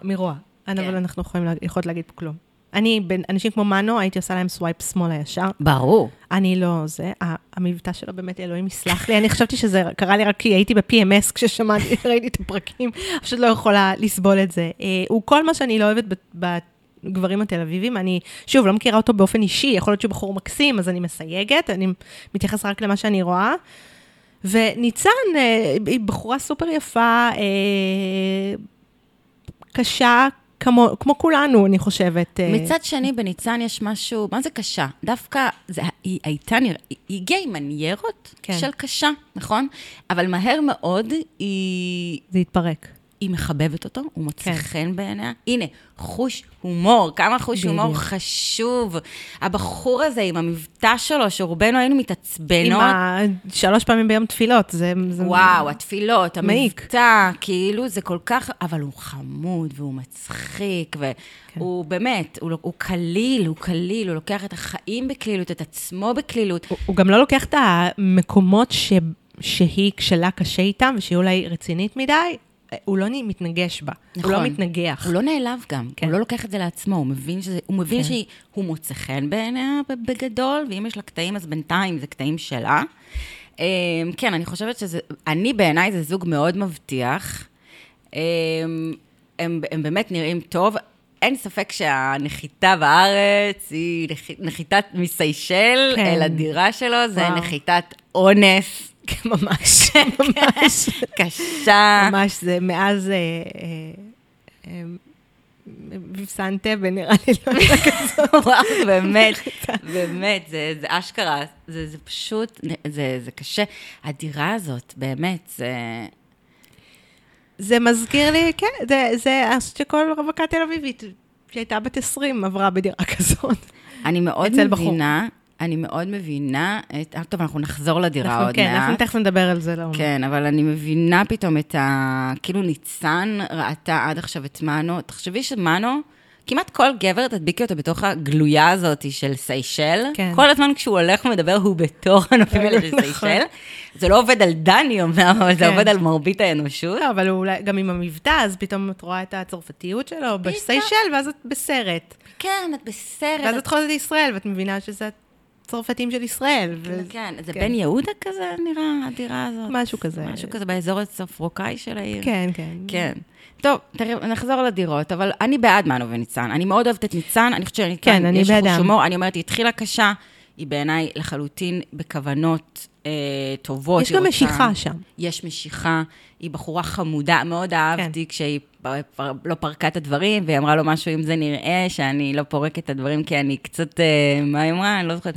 מרוע, כן. אבל אנחנו יכולים יכולות להגיד פה כלום. אני, בין אנשים כמו מנו, הייתי עושה להם swipe שמאלה ישר. ברור. אני לא זה, המבטא שלו באמת, אלוהים יסלח לי, אני חשבתי שזה קרה לי רק כי הייתי ב-PMS כששמעתי, [laughs] ראיתי את הפרקים, פשוט לא יכולה לסבול את זה. אה, הוא כל מה שאני לא אוהבת בגברים התל אביבים, אני, שוב, לא מכירה אותו באופן אישי, יכול להיות שהוא בחור מקסים, אז אני מסייגת, אני מתייחסת רק למה שאני רואה. וניצן, אה, היא בחורה סופר יפה, אה, קשה, כמו, כמו כולנו, אני חושבת. אה, מצד שני, בניצן יש משהו, מה זה קשה? דווקא, זה, היא הייתה נראה, היא היא הגיעה עם מניירות כן. של קשה, נכון? אבל מהר מאוד היא, זה התפרק. היא מחבבת אותו, הוא מוצא כן. חן בעיניה. הנה, חוש הומור, כמה חוש בדיוק. הומור חשוב. הבחור הזה עם המבטא שלו, שרובנו היינו עם מתעצבנות. ה... שלוש פעמים ביום תפילות, זה... זה... וואו, התפילות, מעיק. המבטא, כאילו זה כל כך, אבל הוא חמוד והוא מצחיק, והוא כן. באמת, הוא, הוא קליל, הוא קליל, הוא לוקח את החיים בקלילות, את עצמו בקלילות. הוא, הוא גם לא לוקח את המקומות ש... שהיא, כשלה קשה איתם, ושהיא אולי רצינית מדי, הוא לא מתנגש בה. נכון. הוא לא מתנגח. הוא לא נעלב גם, כן. הוא לא לוקח את זה לעצמו, הוא מבין, שזה, הוא מבין כן. שהוא מוצא חן בעיניה בגדול, ואם יש לה קטעים, אז בינתיים זה קטעים שלה. אמ, כן, אני חושבת שזה, אני בעיניי זה זוג מאוד מבטיח. אמ, הם, הם באמת נראים טוב. אין ספק שהנחיתה בארץ היא נח- נחיתת מסיישל כן. אל הדירה שלו, זה וואו. נחיתת אונס ממש, [laughs] ממש. קשה. ממש, זה מאז... אה, אה, אה, ויסנטה, ונראה לי לא יודעת [laughs] כזאת. וואו, באמת, [laughs] באמת, זה, זה אשכרה, זה, זה פשוט, זה, זה קשה. הדירה הזאת, באמת, זה... זה מזכיר לי, כן, זה, זה, שכל רווקה תל אביבית שהייתה בת 20 עברה בדירה כזאת. אני מאוד אצל בחור. אני מאוד מבינה את... אה, טוב, אנחנו נחזור לדירה אנחנו- עוד כן, אנחנו מעט. תכף נדבר על זה לעומק. כן, אבל אני מבינה פתאום את ה... כאילו ניצן ראתה עד עכשיו את מנו. תחשבי שמנו, כמעט כל גבר תדביקי אותו בתוך הגלויה הזאת של סיישל. כן. כל הזמן כשהוא הולך ומדבר, הוא בתוך הנופים האלה של [laughs] נכון. סיישל. זה לא עובד על דני אומנם, אבל זה כן. עובד על מרבית האנושות. לא, אבל אולי גם עם המבטא, אז פתאום את רואה את הצרפתיות שלו בסיישל, ואז את בסרט. כן, את בסרט. ואז את חוזרת לישראל, ואת מבינה שזה הצרפתים של ישראל. ו- כן, זה כן. בן יהודה כזה נראה, הדירה הזאת. משהו כזה. משהו כזה באזור הספרוקאי של העיר. כן, כן. כן. טוב, תראי, נחזור לדירות, אבל אני בעד מנו וניצן. אני מאוד אוהבת את ניצן, אני חושבת שניצן, כן, אני יש חוש. הומור, אני אומרת, היא התחילה קשה, היא בעיניי לחלוטין בכוונות טובות. יש גם רוצה- משיכה שם. יש משיכה, היא בחורה חמודה, מאוד אהבתי כן. כשהיא פ- פ- לא פרקה את הדברים, והיא אמרה לו משהו, אם זה נראה שאני לא פורקת את הדברים, כי אני קצת, אה, מה היא אמרה? אני לא זוכרת,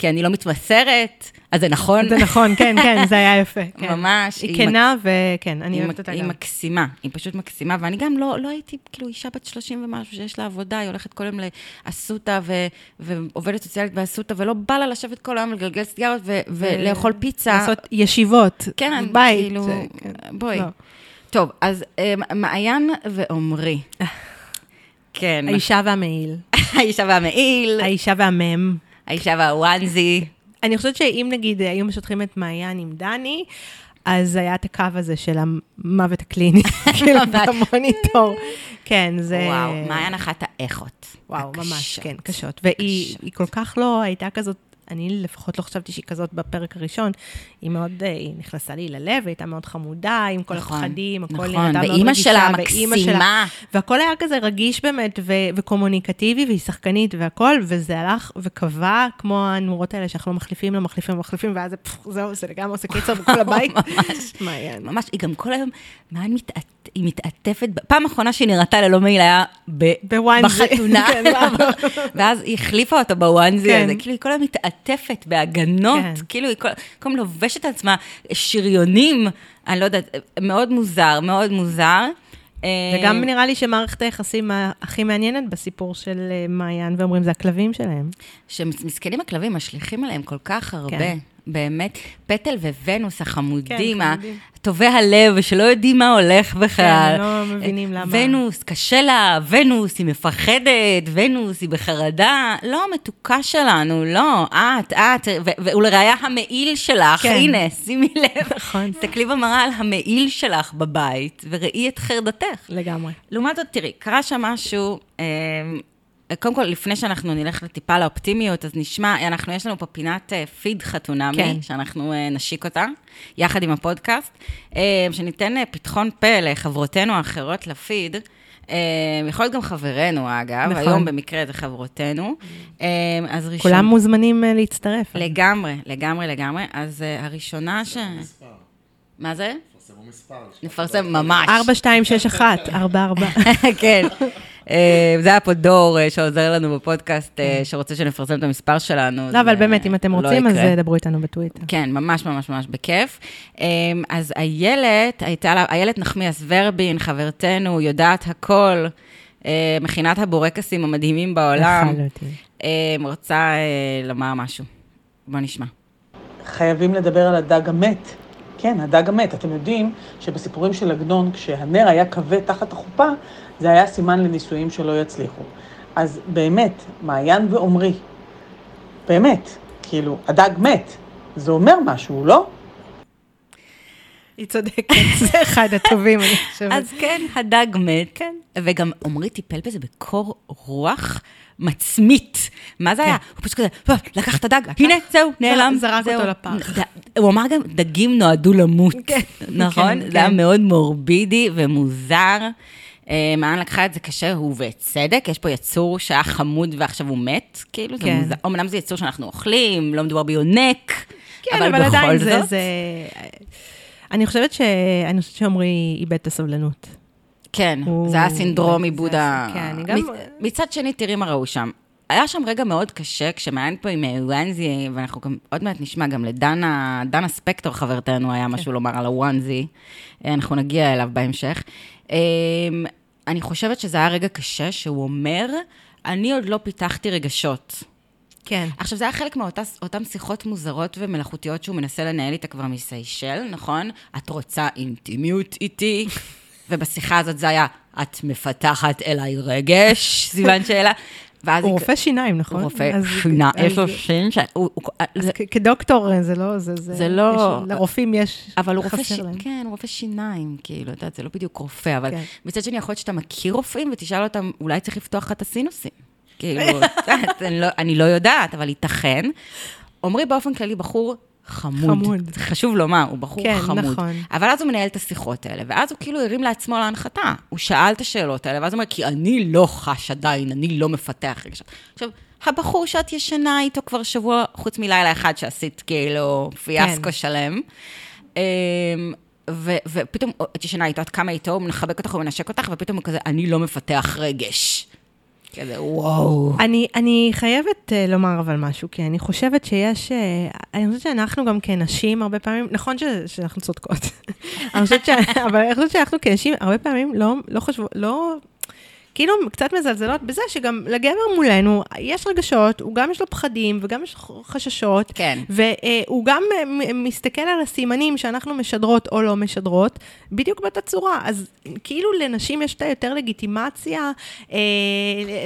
כי אני לא מתמסרת, אז זה נכון. זה נכון, כן, כן, זה היה יפה. כן. ממש, היא היא כנה, וכן, אני היא, אוהבת מק- אותה היא גם. מקסימה, היא פשוט מקסימה, ואני גם לא, לא הייתי, כאילו, אישה בת 30 ומשהו שיש לה עבודה, היא הולכת כל יום לאסותא ו- ועובדת סוציאלית באסותא, ולא בא לה לשבת כל היום ולגלגל סיגרות ו- ולאכול פיצה. לעשות ישיבות. כן, בית. כאילו, כן. בואי. לא. טוב, אז אה, מעיין ועומרי. [laughs] כן, האישה והמעיל. [laughs] האישה והמעיל, האישה והמם. האישה והוואנזי. אני חושבת שאם נגיד היו משטחים את מעיין עם דני, אז היה את הקו הזה של המוות הקליני, [laughs] כאילו, במוניטור. כן, זה... וואו, מעיין אחת האיכות. וואו, ממש. כן, קשות. והיא כל כך לא הייתה כזאת, אני לפחות לא חשבתי שהיא כזאת בפרק הראשון. היא מאוד, אה, היא נכנסה לי ללב, היא הייתה מאוד חמודה, עם כל נכון, הפחדים, הכל נכון, נראתה מאוד ואימא רגישה. שלה מקסימה. והכל היה כזה רגיש באמת, ו- וקומוניקטיבי, והיא שחקנית והכל, וזה הלך וקבע, כמו הנורות האלה שאנחנו לא מחליפים, לא מחליפים, לא מחליפים, ואז זה, פפ, זהו, זה לגמרי עושה קיצר בכל [laughs] הבית. ממש. מעיין. ממש, היא גם כל היום, מה היא מתעט... היא מתעטפת, פעם אחרונה שהיא נראתה ללא מעיל היה ב... בחתונה, [laughs] כן. [laughs] ואז היא החליפה אותו בוואנזי כן. הזה, כאילו היא כל היום מתעטפת בהגנות, כן. כאילו היא כל הזמן לובשת על עצמה שריונים, אני לא יודעת, מאוד מוזר, מאוד מוזר. וגם אה, נראה לי שמערכת היחסים הכי מעניינת בסיפור של אה, מעיין, ואומרים, זה הכלבים שלהם. שמסכנים הכלבים, משליכים עליהם כל כך הרבה, כן. באמת, פטל וונוס החמודים, כן. טובי הלב, שלא יודעים מה הולך בכלל. כן, לא מבינים למה. ונוס, קשה לה, ונוס, היא מפחדת, ונוס, היא בחרדה. לא, מתוקה שלנו, לא, את, את, ולראיה המעיל שלך, כן. הנה, שימי לב. נכון. תסתכלי במראה על המעיל שלך בבית, וראי את חרדתך. לגמרי. לעומת זאת, תראי, קרה שם משהו, אה, קודם כל, לפני שאנחנו נלך לטיפה לאופטימיות, אז נשמע, אנחנו, יש לנו פה פינת אה, פיד חתונמי, כן. שאנחנו אה, נשיק אותה, יחד עם הפודקאסט, אה, שניתן פתחון פה לחברותינו האחרות לפיד. יכול להיות גם חברינו, אגב, נכון. היום במקרה זה חברותינו. אז ראשון... כולם מוזמנים להצטרף. לגמרי, לגמרי, לגמרי. אז הראשונה ש... מה זה? תפרסמו מספר. נפרסם ממש. 4261, 44. [laughs] כן. אה, זה היה פה דור אה, שעוזר לנו בפודקאסט, אה, שרוצה שנפרסם את המספר שלנו. לא, אבל באמת, אם אתם לא רוצים, אז דברו איתנו בטוויטר. כן, ממש ממש ממש בכיף. אז איילת, הייתה לה, איילת נחמיאס ורבין, חברתנו, יודעת הכל, מכינת הבורקסים המדהימים בעולם, לחלוטין. רוצה לומר משהו. בוא נשמע. חייבים לדבר על הדג המת. כן, הדג המת. אתם יודעים שבסיפורים של עגנון, כשהנר היה כבה תחת החופה, זה היה סימן לנישואים שלא יצליחו. אז באמת, מעיין ועומרי, באמת, כאילו, הדג מת. זה אומר משהו, לא? היא צודקת, [laughs] זה אחד הטובים, אני חושבת. אז כן, הדג מת. כן. וגם עמרי טיפל בזה בקור רוח מצמית. מה זה היה? הוא פשוט כזה, "אה, לקח את הדג, הנה, זהו, נעלם. זרק זהו." אותו לפח. הוא אמר גם, דגים נועדו למות. נכון? כן, זה היה כן. מאוד מורבידי ומוזר. אה, מעיין לקחה את זה קשה, הוא בצדק, יש פה יצור שהיה חמוד ועכשיו הוא מת, כאילו, זה כן. מוזר. אמנם זה יצור שאנחנו אוכלים, לא מדובר ביונק, כן, אבל אבל בכל זה... זאת. זה- אני חושבת ש... אני חושבת שעמרי איבד את הסבלנות. כן, הוא- זה היה סינדרום עיבוד ה... כן, אני גם- מצ- מצד שני, תראי מה ראו שם. היה שם רגע מאוד קשה, כשמעיין פה עם אה, וואנזי, ואנחנו גם, עוד מעט נשמע, גם לדנה, דנה ספקטור חברתנו היה משהו לומר על הוואנזי, אה, אנחנו נגיע אליו בהמשך. אה, אני חושבת שזה היה רגע קשה, שהוא אומר, אני עוד לא פיתחתי רגשות. כן. עכשיו, זה היה חלק מאותן שיחות מוזרות ומלאכותיות שהוא מנסה לנהל איתה כבר מסיישל, נכון? את רוצה אינטימיות איתי? ובשיחה הזאת זה היה, את מפתחת אליי רגש? [laughs] סימן שאלה. ואז הוא היא- רופא שיניים, נכון? הוא רופא אז- יש לו שין ש... הוא- אז זה- כדוקטור, זה לא... זה, זה לא- יש- לרופאים יש... אבל הוא רופא, ש... חסר להם. כן, הוא רופא שיניים, כאילו, את יודעת, זה לא בדיוק רופא, אבל כן. מצד שני, יכול להיות שאתה מכיר רופאים ותשאל אותם, אולי צריך לפתוח לך את הסינוסים. כאילו, [laughs] אני לא- אני לא יודעת, אבל ייתכן. עמרי באופן כללי בחור חמוד. חמוד. חשוב לומר, הוא בחור כן, חמוד. נכון. אבל אז הוא מנהל את השיחות האלה, ואז הוא כאילו הרים לעצמו להנחתה. הוא שאל את השאלות האלה, ואז הוא אומר, כי אני לא חש עדיין, אני לא מפתח רגשות. עכשיו, הבחור שאת ישנה איתו כבר שבוע, חוץ מלילה אחד שעשית כאילו פיאסקו כן. שלם. אמ, ו- ופתאום את ישנה איתו, את קמה איתו, הוא מחבק אותך, הוא מנשק אותך, ופתאום הוא כזה, אני לא מפתח רגש. כזה, וואו. אני, אני חייבת uh, לומר אבל משהו, כי אני חושבת שיש, uh, אני חושבת שאנחנו גם כנשים הרבה פעמים, נכון ש, שאנחנו צודקות, [laughs] אני חושבת ש, אבל אני חושבת שאנחנו כנשים הרבה פעמים לא, לא חושבות, לא, כאילו קצת מזלזלות בזה שגם לגבר מולנו יש רגשות, הוא גם יש לו פחדים וגם יש לו חששות, כן. והוא גם מסתכל על הסימנים שאנחנו משדרות או לא משדרות, בדיוק באותה צורה. אז כאילו לנשים יש את היותר לגיטימציה אה,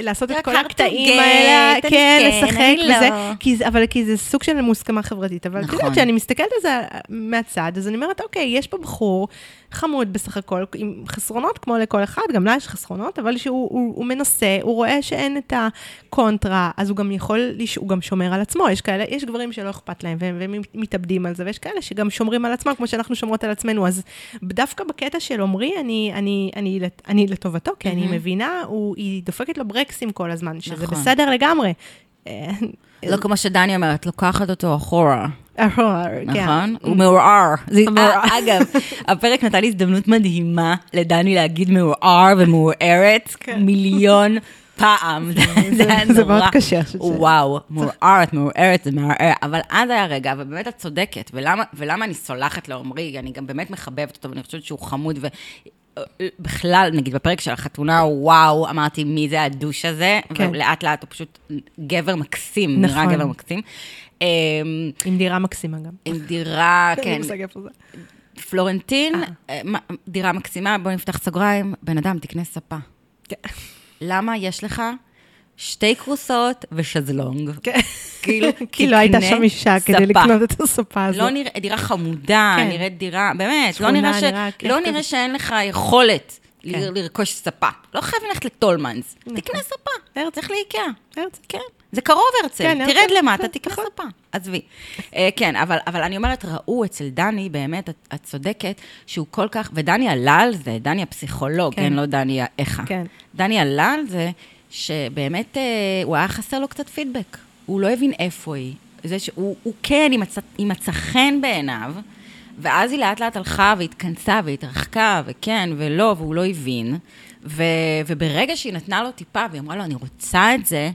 לעשות את כל הקטעים האלה, כן, כן, לשחק אני וזה, לא. כי אבל כי זה סוג של מוסכמה חברתית. אבל את נכון. יודעת, כשאני מסתכלת על זה מהצד, אז אני אומרת, אוקיי, יש פה בחור חמוד בסך הכל, עם חסרונות כמו לכל אחד, גם לה יש חסרונות, אבל שהוא הוא, הוא מנסה, הוא רואה שאין את הקונטרה, אז הוא גם יכול, הוא גם שומר על עצמו. יש כאלה, יש גברים שלא אכפת להם, והם, והם מתאבדים על זה, ויש כאלה שגם שומרים על עצמם, כמו שאנחנו שומרות על עצמנו. אז דווקא בקטע של עמרי, אני, אני, אני, לט- אני לטובתו, כי אני מבינה, הוא, היא דופקת לו ברקסים כל הזמן, שזה נכון. בסדר לגמרי. אה, לא כמו שדני אומרת, לוקחת אותו אחורה. כן. נכון? הוא מעורער. מעורער. אה, אגב, הפרק נתן לי הזדמנות מדהימה לדני להגיד מעורער ומעורערת מיליון פעם. זה היה כן. זה נורא. מאוד קשה, אני חושבת ש- וואו, מעורערת, זה מעורער. אבל אז היה רגע, ובאמת את צודקת. ולמה אני סולחת לעומרי? אני גם באמת מחבבת אותו, ואני חושבת שהוא חמוד. בכלל, נגיד בפרק של החתונה, וואו, אמרתי, מי זה הדוש הזה? כן. ולאט לאט הוא פשוט גבר מקסים, נראה נכון. גבר מקסים. אמ, עם דירה מקסימה גם. עם דירה, [laughs] אין לי כן, מושג איפה זה. פלורנטין, אה, מה- דירה מקסימה, בוא נפתח סוגריים, בן אדם, תקנה ספה. כן. למה יש לך שתי כרוסות ושזלונג? כן. כאילו, [laughs] כי לא הייתה שם אישה כדי. לקנות את הספה הזאת. לא נראה, דירה חמודה, כן. נראית דירה, באמת, לא נראה, כיף לא. נראה שאין לך יכולת כן. לרכוש ספה. לא חייבים ללכת לטולמנס, נכון. תקנה ספה. צריך לאיקאה. כן, זה קרוב הרצל, כן, תרד הרצל, למטה, כן, תקנה נכון. ספה, עזבי. אה, כן, אבל, אבל אני אומרת, ראו אצל דני, באמת, את, את צודקת, שהוא כל כך, ודני עלה על זה, דני הפסיכולוג, כן. כן, לא דני האיכה. כן. דני עלה על זה, שבאמת, אה, הוא היה חסר לו קצת פידבק. הוא לא הבין איפה היא. זה שהוא הוא כן, היא מצא, מצא חן בעיניו, ואז היא לאט לאט הלכה והתכנסה והתרחקה, וכן ולא, והוא לא הבין. ו, וברגע שהיא נתנה לו טיפה, והיא אמרה לו, אני רוצה את זה,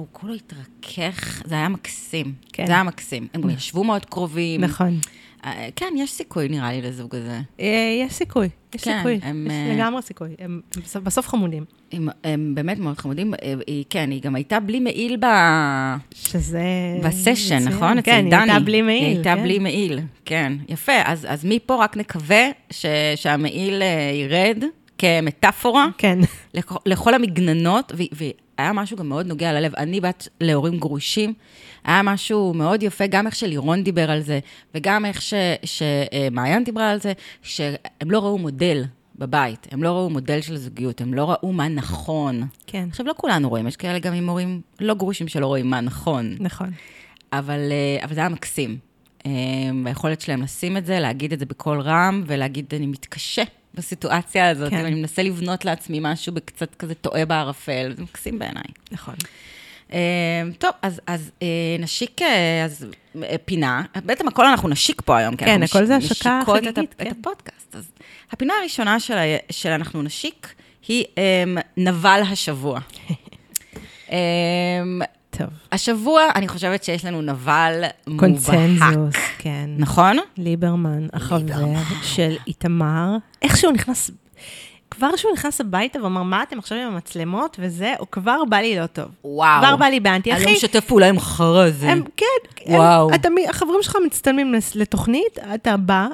הוא כולו התרכך, זה היה מקסים. כן. זה היה מקסים. הם גם ישבו מאוד קרובים. נכון. אה, כן, יש סיכוי, נראה לי, לזוג הזה. אה, יש סיכוי, יש כן, סיכוי. הם, יש אה, לגמרי סיכוי. הם בסוף- חמודים. הם, הם באמת מאוד חמודים. היא, כן, היא גם הייתה בלי מעיל ב... שזה... בסשן, מצוין. נכון? כן, דני. היא הייתה בלי מעיל. היא הייתה כן. בלי מעיל, כן. יפה, אז, אז מפה רק נקווה ש, שהמעיל ירד כמטאפורה כן. לכ- לכל המגננות, ו- והיה משהו גם מאוד נוגע ללב. אני בת להורים גרושים, היה משהו מאוד יפה, גם איך שלירון דיבר על זה, וגם איך ש- שמעיין דיברה על זה, שהם לא ראו מודל בבית, הם לא ראו מודל של זוגיות, הם לא ראו מה נכון. כן, עכשיו, לא כולנו רואים, יש כאלה גם עם הורים לא גרושים שלא רואים מה נכון. נכון. אבל, אה, אבל זה היה מקסים. אה, והיכולת שלהם לשים את זה, להגיד את זה בקול רם, ולהגיד, אני מתקשה בסיטואציה הזאת, כן. ואני מנסה לבנות לעצמי משהו בקצת כזה טועה בערפל, זה מקסים בעיניי. נכון. אה, טוב, אז, אז אה, נשיק אה, אז, פינה, בעצם הכל אנחנו נשיק פה היום, כי כן, הכל זה השקה את, חגיגית, את כן. הפודקאסט. אז הפינה הראשונה של, של אנחנו נשיק היא אה, נבל השבוע. [laughs] טוב. השבוע, אני חושבת שיש לנו נבל מובהק. קונצנזוס, כן. נכון? ליברמן, החבר של איתמר, איך שהוא נכנס, כבר שהוא נכנס הביתה ואמר, מה אתם עכשיו עם המצלמות וזה, הוא כבר בא לי לא טוב. וואו. כבר בא לי באנטי. אני אחי, לא משתף פעולה עם חרא הזה. הם, כן, וואו. הם, אתה, החברים שלך מצטלמים לתוכנית, אתה בא,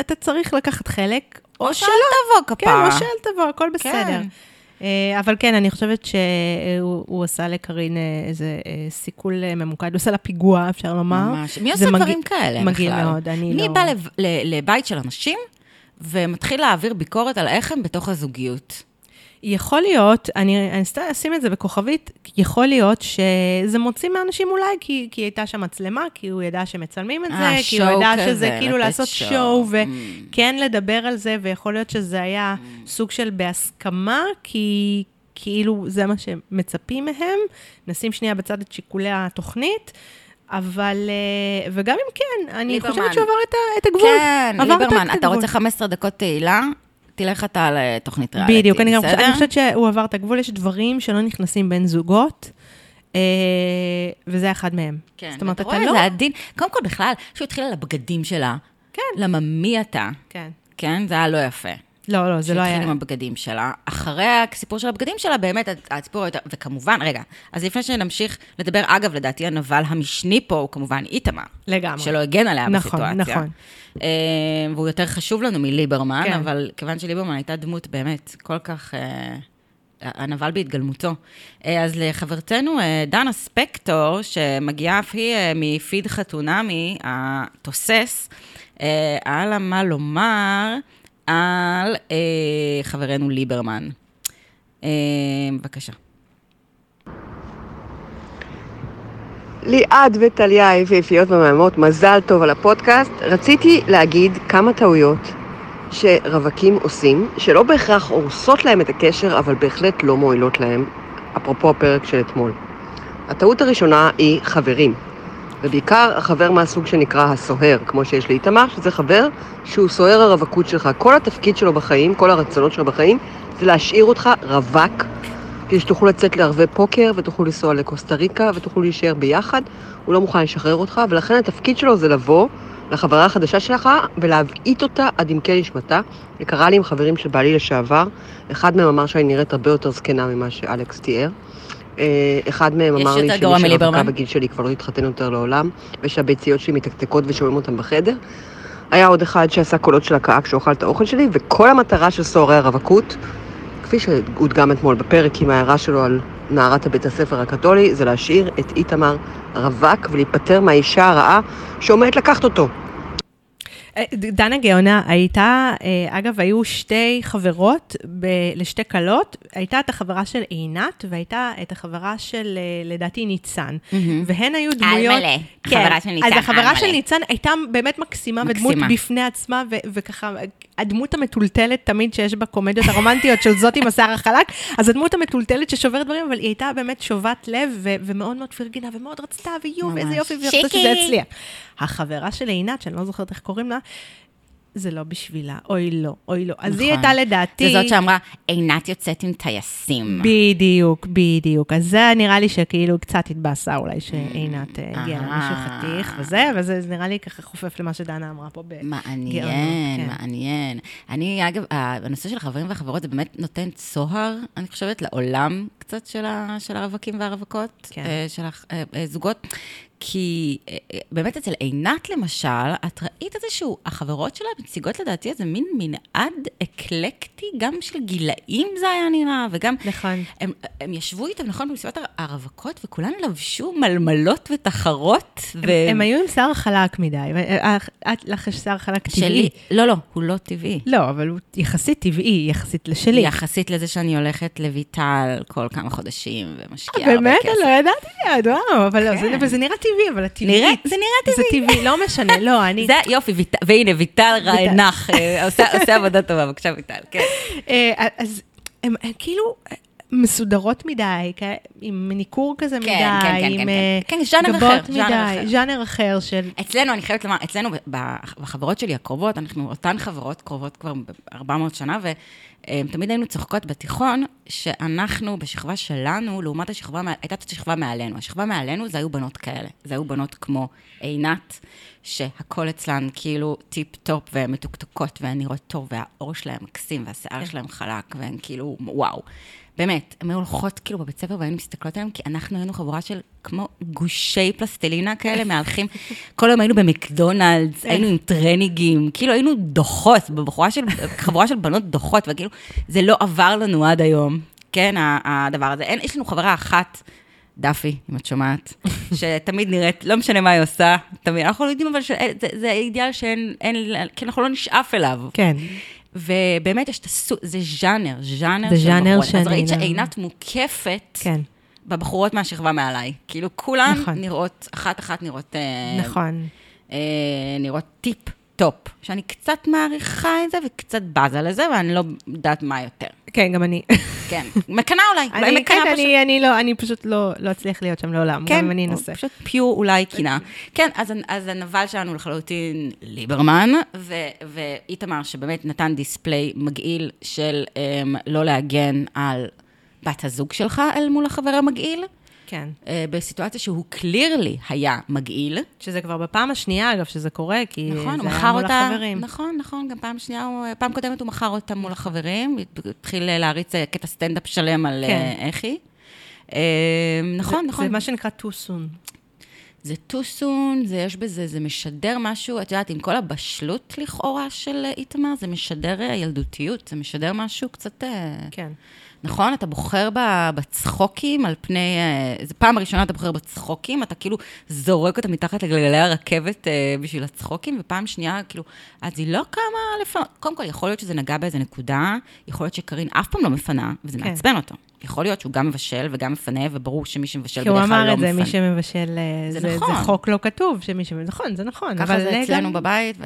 אתה צריך לקחת חלק, או שאל תבוא כן, כפרה. או שאל תבוא, הכל בסדר. כן. אה, אבל כן, אני חושבת שהוא הוא עשה לקרין אה, איזה אה, סיכול ממוקד, הוא עשה לה פיגוע, אפשר לומר. ממש. מי עושה מגעיל- דברים כאלה מגעיל בכלל? מאוד, אני מי לא... בא לב- לבית של אנשים ומתחיל להעביר ביקורת על איך הם בתוך הזוגיות? יכול להיות, אני אני סתם אשים את זה בכוכבית, יכול להיות שזה מוציא מאנשים אולי, כי, כי הייתה שם מצלמה, כי הוא ידע שמצלמים את זה, אה, כי הוא ידע כזה, שזה כאילו לעשות שואו. שואו, Mm. וכן לדבר על זה, ויכול להיות שזה היה סוג של בהסכמה, כי כאילו זה מה שמצפים מהם. נשים שנייה בצד את שיקולי התוכנית. אבל, אה, וגם אם כן, אני ליברמן. חושבת שהוא עבר את, הגבול. כן, עבר את ליברמן, אתה הגבול. רוצה 15 דקות תהילה? תלך אתה לתוכנית ריאליטי, בדיוק, אני גם בסדר? אני חושבת שהוא עבר את הגבול, יש דברים שלא נכנסים בין זוגות, אה, וזה אחד מהם. כן, זאת אומרת, אתה אתה רואה, לא... זה עדין. קודם כל, בכלל, שהוא התחיל על הבגדים שלה. כן. למה מי אתה? כן. כן, זה היה לא יפה. לא, לא, זה לא שהתחיל היה... עם הבגדים שלה. אחרי הסיפור של הבגדים שלה, באמת, הסיפור יותר... וכמובן, רגע, אז לפני שנמשיך לדבר, אגב, לדעתי הנבל המשני פה הוא כמובן איתמר. לגמרי. שלא הגן עליה נכון, בסיטואציה. נכון. אה, והוא יותר חשוב לנו מליברמן, כן. אבל כיוון שליברמן הייתה דמות באמת כל כך... אה, הנבל בהתגלמותו. אה, אז לחברתנו אה, דנה ספקטור, שמגיעה אף היא מפיד חתונמי, התוסס, היה לה מה לומר על אה, חברנו ליברמן. אה, בבקשה. ליעד וטליה היפהפיות ומהממות, מזל טוב על הפודקאסט. רציתי להגיד כמה טעויות שרווקים עושים, שלא בהכרח הורסות להם את הקשר, אבל בהחלט לא מועילות להם, אפרופו הפרק של אתמול. הטעות הראשונה היא חברים, ובעיקר החבר מהסוג שנקרא הסוהר, כמו שיש לאיתמר, שזה חבר שהוא סוהר הרווקות שלך. כל התפקיד שלו בחיים, כל הרצונות שלו בחיים, זה להשאיר אותך רווק, כדי שתוכלו לצאת לערבי פוקר ותוכלו לנסוע לקוסטה ריקה ותוכלו להישאר ביחד. הוא לא מוכן לשחרר אותך, ולכן התפקיד שלו זה לבוא, לחברה החדשה שלך ולהבעיט אותה עד עמקי נשמתה. זה קרה לי עם חברים של בעלי לשעבר, אחד מהם אמר שאני נראית הרבה יותר זקנה ממה שאלכס תיאר. אה, אחד מהם אמר לי שמי שרווקה? בגיל שלי כבר לא תתחתן יותר לעולם, ושהביציות שלי מתקתקות ושומעים אותן בחדר. היה עוד אחד שעשה קולות של הקאה כשהוא אכל את האוכל שלי, וכל המטרה של סוהרי הרווקות, כפי שהודגם אתמול בפרק עם ההערה שלו על נערת הבית הספר הקתולי, זה להשאיר את איתמר רווק ולהיפטר מהאישה הרעה שעומדת לקחת אותו. דנה גאונה הייתה, אה, אגב, היו שתי חברות ב- לשתי כלות, הייתה את החברה של עינת, והייתה את החברה של, אה, לדעתי, ניצן. והן היו דמויות... מלא. כן, החברה של ניצן, אז על החברה של מלא. ניצן הייתה באמת מקסימה, ודמות מקסימה. בפני עצמה, ו- וככה, הדמות המטולטלת תמיד שיש בקומדיות הרומנטיות של זאת עם השיער החלק, אז הדמות המטולטלת ששוברת דברים, אבל היא הייתה באמת שובת לב, ו- ומאוד מאוד פרגנה, ומאוד רצתה, ויו, ואיזה. יופי, והיא רצתה שיקי. שזה יצליח. החברה של עינת, שאני לא זוכרת איך קוראים לה, זה לא בשבילה, אוי לא, אוי לא. אז היא נכון. הייתה לדעתי... זה זאת שאמרה, עינת יוצאת עם טייסים. בדיוק, בדיוק. אז זה נראה לי שכאילו קצת התבאסה אולי שעינת אה, הגיעה אה. למישהו חתיך וזה, וזה נראה לי ככה חופף למה שדנה אמרה פה. ב- מעניין, כן. מעניין. אני, אגב, הנושא של החברים והחברות, זה באמת נותן צוהר, אני חושבת, לעולם קצת של, ה, של הרווקים והרווקות, כן. אה, של הזוגות. כי אה, אה, באמת אצל עינת, למשל, את ראית איזשהו, החברות שלה מציגות לדעתי איזה מין מנעד אקלקטי, גם של גילאים זה היה נראה, וגם... נכון. הם, הם ישבו איתם, נכון, במסיבת הר- הרווקות, וכולן לבשו מלמלות ותחרות. ו... הם היו עם שיער חלק מדי. ו- אה, את, לך יש שיער חלק טבעי. שלי, לא, לא, הוא לא טבעי. לא, אבל הוא יחסית טבעי, יחסית לשלי. יחסית לזה שאני הולכת לויטל כל כמה חודשים ומשקיעה הרבה באמת? כסף. אני לא ידעתי וואו, אבל לא, זה- כן. זה נראה טבעי, אבל הטבעי... נראה- זה נראה זה טבעי, לא משנה, לא, [laughs] אני... זה יופי, והנה, ויטל רענך, אה, עושה עבודה טובה, בבקשה, ויטל, כן. אה, אז הם כאילו מסודרות מדי, עם ניכור כזה מדי, כן, כן, עם כן, אה, כן. כן, ז'אנר גבות אחר, מדי, אחר. ז'אנר אחר של... אצלנו, אני חייבת לומר, אצלנו, בחברות שלי הקרובות, אנחנו אותן חברות קרובות כבר 400 שנה, ותמיד היינו צוחקות בתיכון, שאנחנו, בשכבה שלנו, לעומת השכבה, הייתה את השכבה מעלינו. השכבה מעלינו זה היו בנות כאלה. זה היו בנות כמו עינת, שהכל אצלן כאילו טיפ-טופ ומתוקתקות, והן נראות טוב, והעור שלהן מקסים, והשיער שלהן חלק, והן כאילו, וואו. באמת, הן היו הולכות כאילו בבית ספר והיינו מסתכלות עליהן, כי אנחנו היינו חבורה של כמו גושי פלסטלינה כאלה, [laughs] מהלכים, כל היום היינו במקדונלדס, היינו עם טרניגים, כאילו היינו דוחות, בבחורה של, חבורה של בנות דוחות, וכאילו, זה לא עבר לנו עד היום, כן, הדבר הזה. אין, יש לנו חברה אחת, דפי, אם את שומעת, [laughs] שתמיד נראית, לא משנה מה היא עושה, תמיד, אנחנו לא יודעים, אבל ש- זה, זה אידיאל שאין, אין, כי אנחנו לא נשאף אליו. כן. ובאמת יש את הסו... זה ז'אנר, ז'אנר זה של ז'אנר בחורות. אז שאני ראית לא- שעינת מוקפת כן, בבחורות מהשכבה מעליי. כאילו, כולן נכון. נראות, אחת-אחת נראות... אה, נכון. אה, נראות טיפ-טופ. שאני קצת מעריכה את זה וקצת בזה לזה, ואני לא יודעת מה יותר. כן, גם אני. כן, מקנאה אולי. אני, מקנאה כן, פשוט. אני, אני לא, אני פשוט לא, לא אצליח להיות שם לעולם, גם אם אני אנסה. פשוט pure אולי קנאה. כן, אז, אז הנבל שלנו לחלוטין ליברמן, ו, ואיתמר שבאמת נתן דיספליי מגעיל של um, לא להגן על בת הזוג שלך אל מול החבר המגעיל, כן. uh, בסיטואציה שהוא קלירלי היה מגעיל. שזה כבר בפעם השנייה, אגב, שזה קורה, כי נכון, זה היה מול אותה, החברים. נכון, נכון, גם פעם שנייה, הוא- פעם קודמת הוא מכר אותה מול החברים, התחיל להריץ אה, קטע סטנדאפ שלם על כן. אה, איך היא. אה, נכון, זה- נכון. זה מה שנקרא too soon. זה too soon, זה יש בזה, זה משדר משהו, את יודעת, עם כל הבשלות לכאורה של אה, איתמר, זה משדר אה, ילדותיות, זה משדר משהו קצת... אה, כן. נכון? אתה בוחר בצחוקים על פני... אה, זו פעם ראשונה אתה בוחר בצחוקים, אתה כאילו זורק אותה מתחת לגלגלי הרכבת אה, בשביל הצחוקים, ופעם שנייה, כאילו, אז היא לא קמה לפנות. קודם כל, יכול להיות שזה נגע באיזה נקודה, יכול להיות שקארין אף פעם לא מפנה, וזה כן. מעצבן אותו. יכול להיות שהוא גם מבשל וגם מפנה, וברור שמי שמבשל כי הוא בדרך כלל אמר לא את זה, מפנה. מי שמבשל, אה, זה זה, נכון. זה חוק לא כתוב, שמי ש... נכון, זה נכון. ככה זה גם- אצלנו בבית, ו...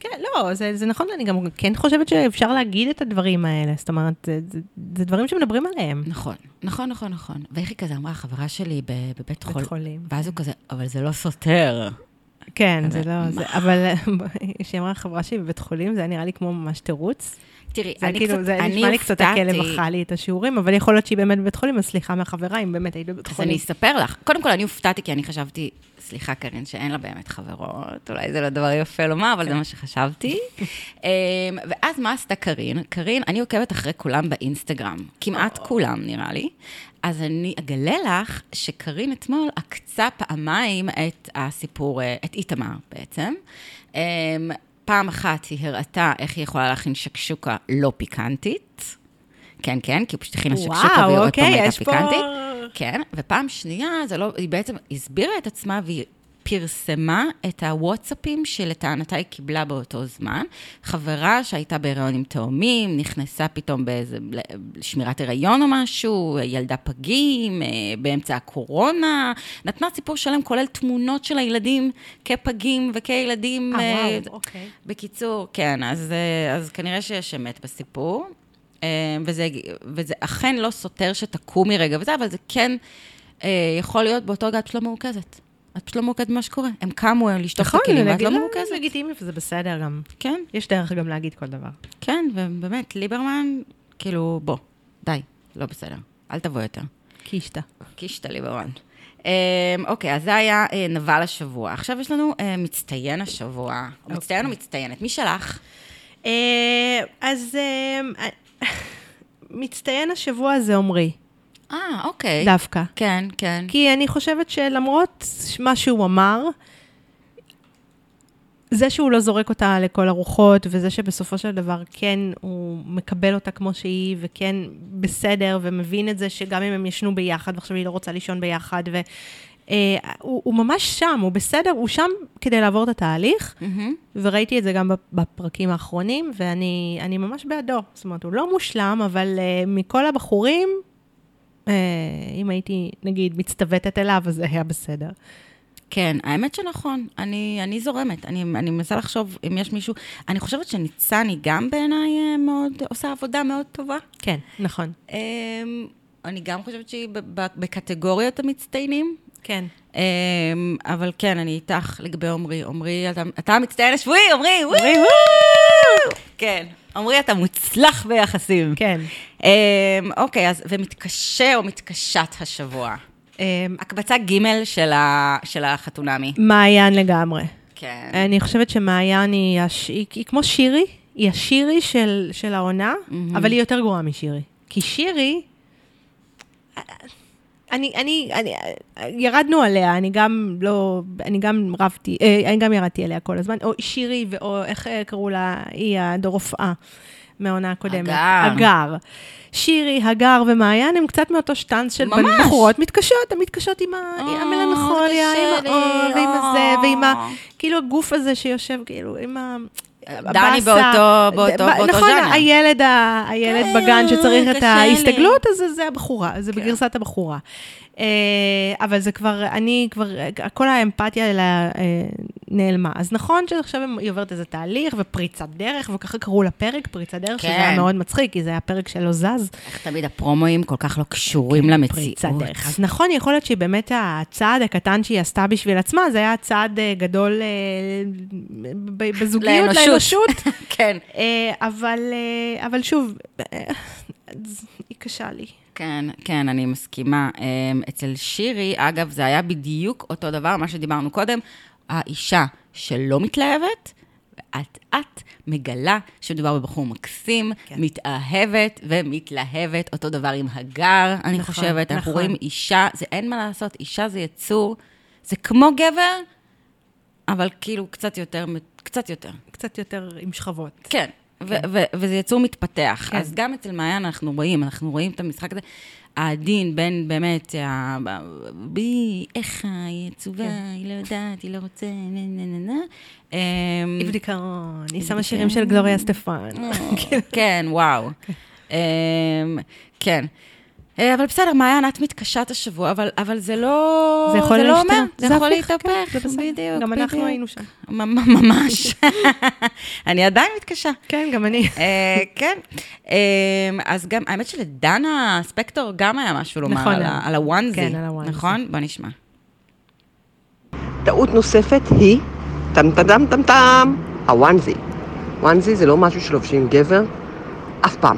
כן, לא, זה, זה נכון, אני גם כן חושבת שאפשר להגיד את הדברים האלה. זאת אומרת, זה, זה, זה דברים שמדברים עליהם. נכון, נכון, נכון, נכון. ואיך היא כזה אמרה, החברה שלי ב- בבית חול... חולים. ואז הוא כזה, אבל זה לא סותר. כן, זה לא, זה, אבל [laughs] כשהיא אמרה חברה שלי בבית חולים, זה היה נראה לי כמו ממש תירוץ. תראי, זה אני כאילו, קצת, זה אני נשמע לי קצת הכלב אכל לי את השיעורים, אבל יכול להיות שהיא באמת בבית חולים, אז סליחה מהחברה, אם באמת היית בבית אז חולים. אני אספר לך. קודם כל, אני הופתעתי, כי אני חשבתי, סליחה, קרין, שאין לה באמת חברות, אולי זה לא דבר יפה לומר, אבל זה מה שחשבתי. [laughs] אמ, ואז מה עשתה קרין? קרין, אני עוקבת אחרי כולם באינסטגרם, כמעט כולם, נראה לי. אז אני אגלה לך שקרין אתמול עקצה פעמיים את הסיפור, אה, את איתמר בעצם. פעם אחת היא הראתה איך היא יכולה להכין שקשוקה לא פיקנטית. כן, כן, כי היא פשוט הכינה שקשוקה והיא עוד אוקיי, פעם הייתה יש פה- פיקנטית. כן, ופעם שנייה, זה לא, היא בעצם הסבירה את עצמה והיא פרסמה את הוואטסאפים שלטענתה היא קיבלה באותו זמן. חברה שהייתה בהיריון עם תאומים, נכנסה פתאום באיזה שמירת הריון או משהו, ילדה פגים, אה, באמצע הקורונה, נתנה סיפור שלם, כולל תמונות של הילדים כפגים וכילדים. אה, אה, וואו, אוקיי. בקיצור, כן, אז, אה, אז כנראה שיש אמת בסיפור. וזה, וזה אכן לא סותר שתקומי רגע וזה, אבל זה כן יכול להיות באותו רגע את לא מרוכזת. את פשוט לא מרוכזת במה שקורה. הם קמו לשטוף את נכון, הכלים, ואת לא לה, מרוכזת. לגיטימי וזה בסדר גם. כן, יש דרך גם להגיד כל דבר. כן, ובאמת, ליברמן, כאילו, בוא, די, לא בסדר. אל תבוא יותר. קישטה. קישטה ליברמן. אה, אוקיי, אז זה היה אה, נבל השבוע. עכשיו יש לנו אה, מצטיין השבוע. או מצטיין או מצטיינת? מי שלח? אה, אז אה, [laughs] מצטיין השבוע זה עמרי, אה, אוקיי. דווקא. כן, כן. כי אני חושבת שלמרות מה שהוא אמר, זה שהוא לא זורק אותה לכל הרוחות, וזה שבסופו של דבר כן הוא מקבל אותה כמו שהיא, וכן בסדר, ומבין את זה שגם אם הם ישנו ביחד, ועכשיו היא לא רוצה לישון ביחד, ו... אה, הוא, הוא ממש שם, הוא בסדר, הוא שם כדי לעבור את התהליך, מהמם. וראיתי את זה גם בפרקים האחרונים, ואני אני ממש בעדו. זאת אומרת, הוא לא מושלם, אבל uh, מכל הבחורים, uh, אם הייתי, נגיד, מצטוותת אליו, אז זה היה בסדר. כן, האמת שנכון, אני, אני זורמת. אני, אני מנסה לחשוב אם יש מישהו... אני חושבת שניצני גם בעיניי אה, מאוד, עושה עבודה מאוד טובה. כן, נכון. אמ, אני גם חושבת שהיא ב- ב- בקטגוריית המצטיינים. כן. אמ, אבל כן, אני איתך לגבי עמרי. עמרי, אתה, אתה המצטיין השבועי, עמרי! וואו! כן, עמרי, אתה מוצלח ביחסים. כן. אמ, אוקיי, אז, ומתקשה או מתקשת השבוע? Um, הקבצה ג' של, ה, של החתונמי. מעיין לגמרי. כן. אני חושבת שמעיין היא, הש... היא, היא כמו שירי, היא השירי של, של העונה, מהמם. אבל היא יותר גרועה משירי. כי שירי, אני, אני, אני, ירדנו עליה, אני גם לא, אני גם רבתי, אה, אני גם ירדתי עליה כל הזמן, או שירי, או איך אה, קראו לה, היא הרופאה מהעונה הקודמת. הגר. הגר. שירי, הגר ומעיין הם קצת מאותו שטאנץ של ממש. בחורות מתקשות, הן מתקשות עם ה- המלנכוליה, עם האור, ועם הזה. ועם ה... כאילו הגוף הזה שיושב, כאילו, עם ה... דני הבאסה. באותו- באותו- באותו נכון, ז'אנר. הילד, ה- הילד כן, בגן שצריך את קשה לי. ההסתגלות, אז זה- הבחורה, זה כן. בגרסת הבחורה. אה, אבל זה כבר, אני כבר, כל האמפתיה אה, נעלמה. אז נכון שעכשיו היא עוברת איזה תהליך ופריצת דרך, וככה קראו לפרק, פריצת דרך, שזה כן. היה מאוד מצחיק, כי זה היה פרק שלא זז. איך תמיד הפרומואים כל כך לא קשורים למציאות. פריצת דרך. אז נכון, יכול להיות שהיא באמת הצעד הקטן שהיא עשתה בשביל עצמה, זה היה צעד אה, גדול אה, בזוגיות, לאנושות. לאנושות. [laughs] כן. אה, אבל, אבל שוב, היא קשה לי. כן, כן, אני מסכימה. אצל שירי, אגב, זה היה בדיוק אותו דבר, מה שדיברנו קודם, האישה שלא מתלהבת, ואת-את מגלה שמדובר בבחור מקסים, כן. מתאהבת ומתלהבת, אותו דבר עם הגר, אני נכון, חושבת. אנחנו נכון. רואים אישה, זה אין מה לעשות, אישה זה יצור, זה כמו גבר, אבל כאילו קצת יותר, קצת יותר. קצת יותר עם שכבות. כן, ו- וזה יצור מתפתח. כן. אז גם אצל מעיין אנחנו רואים, אנחנו רואים את המשחק הזה, העדין בין באמת, ה- בי, איך היא עצובה, כן. היא לא יודעת, היא לא רוצה, נה נה נה נה. אמ, היא בדיכאון, היא שמה. שירים של גלוריה סטפן. אה, [laughs] כן, וואו. [laughs] אמ, כן. אה, אבל בסדר, מעיין, את מתקשת השבוע, אבל, אבל זה לא... זה יכול לא להשתנות. אומר, זה יכול הפיך, כן, להתהפך, זה בסדר. בדיוק, גם אנחנו בדיוק. היינו שם. ממ- ממש. [laughs] אני עדיין מתקשה. כן, גם אני. אה, כן. אה, אז גם, האמת שלדנה ספקטור גם היה משהו לומר נכון, על ה- על הוואנזי. כן, על הוואנזי. נכון? בוא נשמע. טעות נוספת היא, טם טם טם טם, הוואנזי. וואנזי זה לא משהו שלובשים גבר, אף פעם.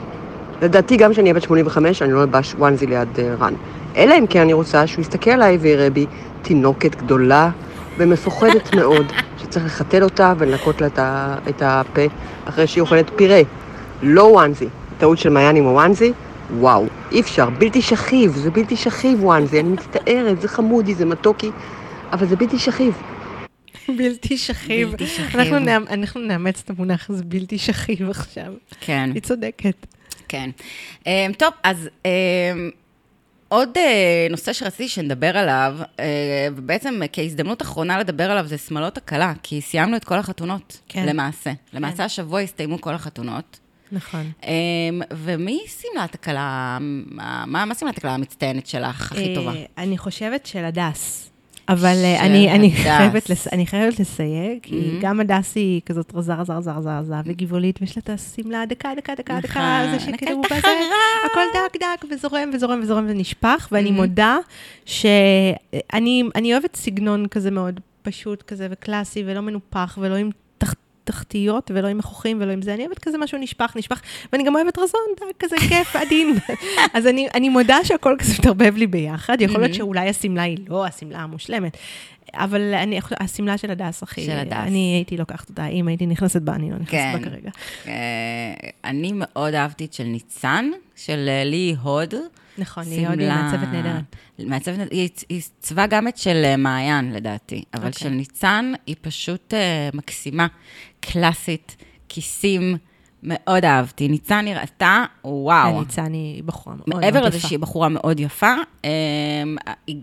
לדעתי, גם כשאני אהיה בת 85, אני לא אלבש וואנזי ליד אה, רן. אלא אם כן אני רוצה שהוא יסתכל עליי ויראה בי תינוקת גדולה ומפוחדת [laughs] מאוד, שצריך לחתל אותה ולנקות לה את הפה אחרי שהיא אוכלת פירה. לא וואנזי. טעות של מעיין עם הוואנזי, וואו, אי אפשר, בלתי שכיב, זה בלתי שכיב וואנזי, אני מצטערת, זה חמודי, זה מתוקי, אבל זה בלתי שכיב. [laughs] בלתי שכיב. בלתי שכיב. אנחנו נאמ- אנחנו נאמץ את המונח הזה בלתי שכיב עכשיו. כן. היא צודקת. כן. Um, טוב, אז um, עוד uh, נושא שרציתי שנדבר עליו, uh, ובעצם כהזדמנות אחרונה לדבר עליו, זה שמלות הכלה, כי סיימנו את כל החתונות, כן. למעשה. למעשה השבוע הסתיימו כל החתונות. נכון. Um, ומי שמלת הכלה, מה, מה שמלת הכלה המצטיינת שלך, הכי טובה? אה, אני חושבת של הדס. אבל אה, אני, אני. חייבת לס... אני חייבת לסייג, כי Mhm. גם הדס היא כזאת רזה, רזה, רזה, רזה, רזה, וגבעולית, ויש לה את השמלה דקה, דקה, דקה, דקה, נכון, זה שכאילו בזה. הכל דק, דק, וזורם, וזורם, וזורם ונשפך, ואני Mhm. מודה שאני אני אוהבת סגנון כזה מאוד פשוט כזה וקלאסי, ולא מנופח, ולא עם. תחתיות, ולא עם מכוחים, ולא עם זה, אני אוהבת כזה משהו נשפך, נשפך, ואני גם אוהבת רזון, כזה כיף, עדין. [laughs] אז אני, אני מודה שהכל כזה [laughs] מתערבב לי ביחד, יכול להיות. שאולי השמלה היא לא השמלה המושלמת, אבל אני, השמלה של הדס, אחי, של הדס. אני הייתי לוקחת אותה, אם הייתי נכנסת בה, אני לא נכנסת כן. בה כרגע. אה, אני מאוד אהבתי את של ניצן, של אה, לי הוד. נכון, היא עוד היא מעצבת נהדרת. מעצבת, היא היא עיצבה גם את של אה, מעיין, לדעתי, אבל אוקיי. של ניצן היא פשוט אה, מקסימה, קלאסית, כיסים, מאוד אהבתי. ניצן נראתה, וואו. ניצן היא בחורה מאוד מאוד מעבר לזה יפה. שהיא בחורה מאוד יפה, אה,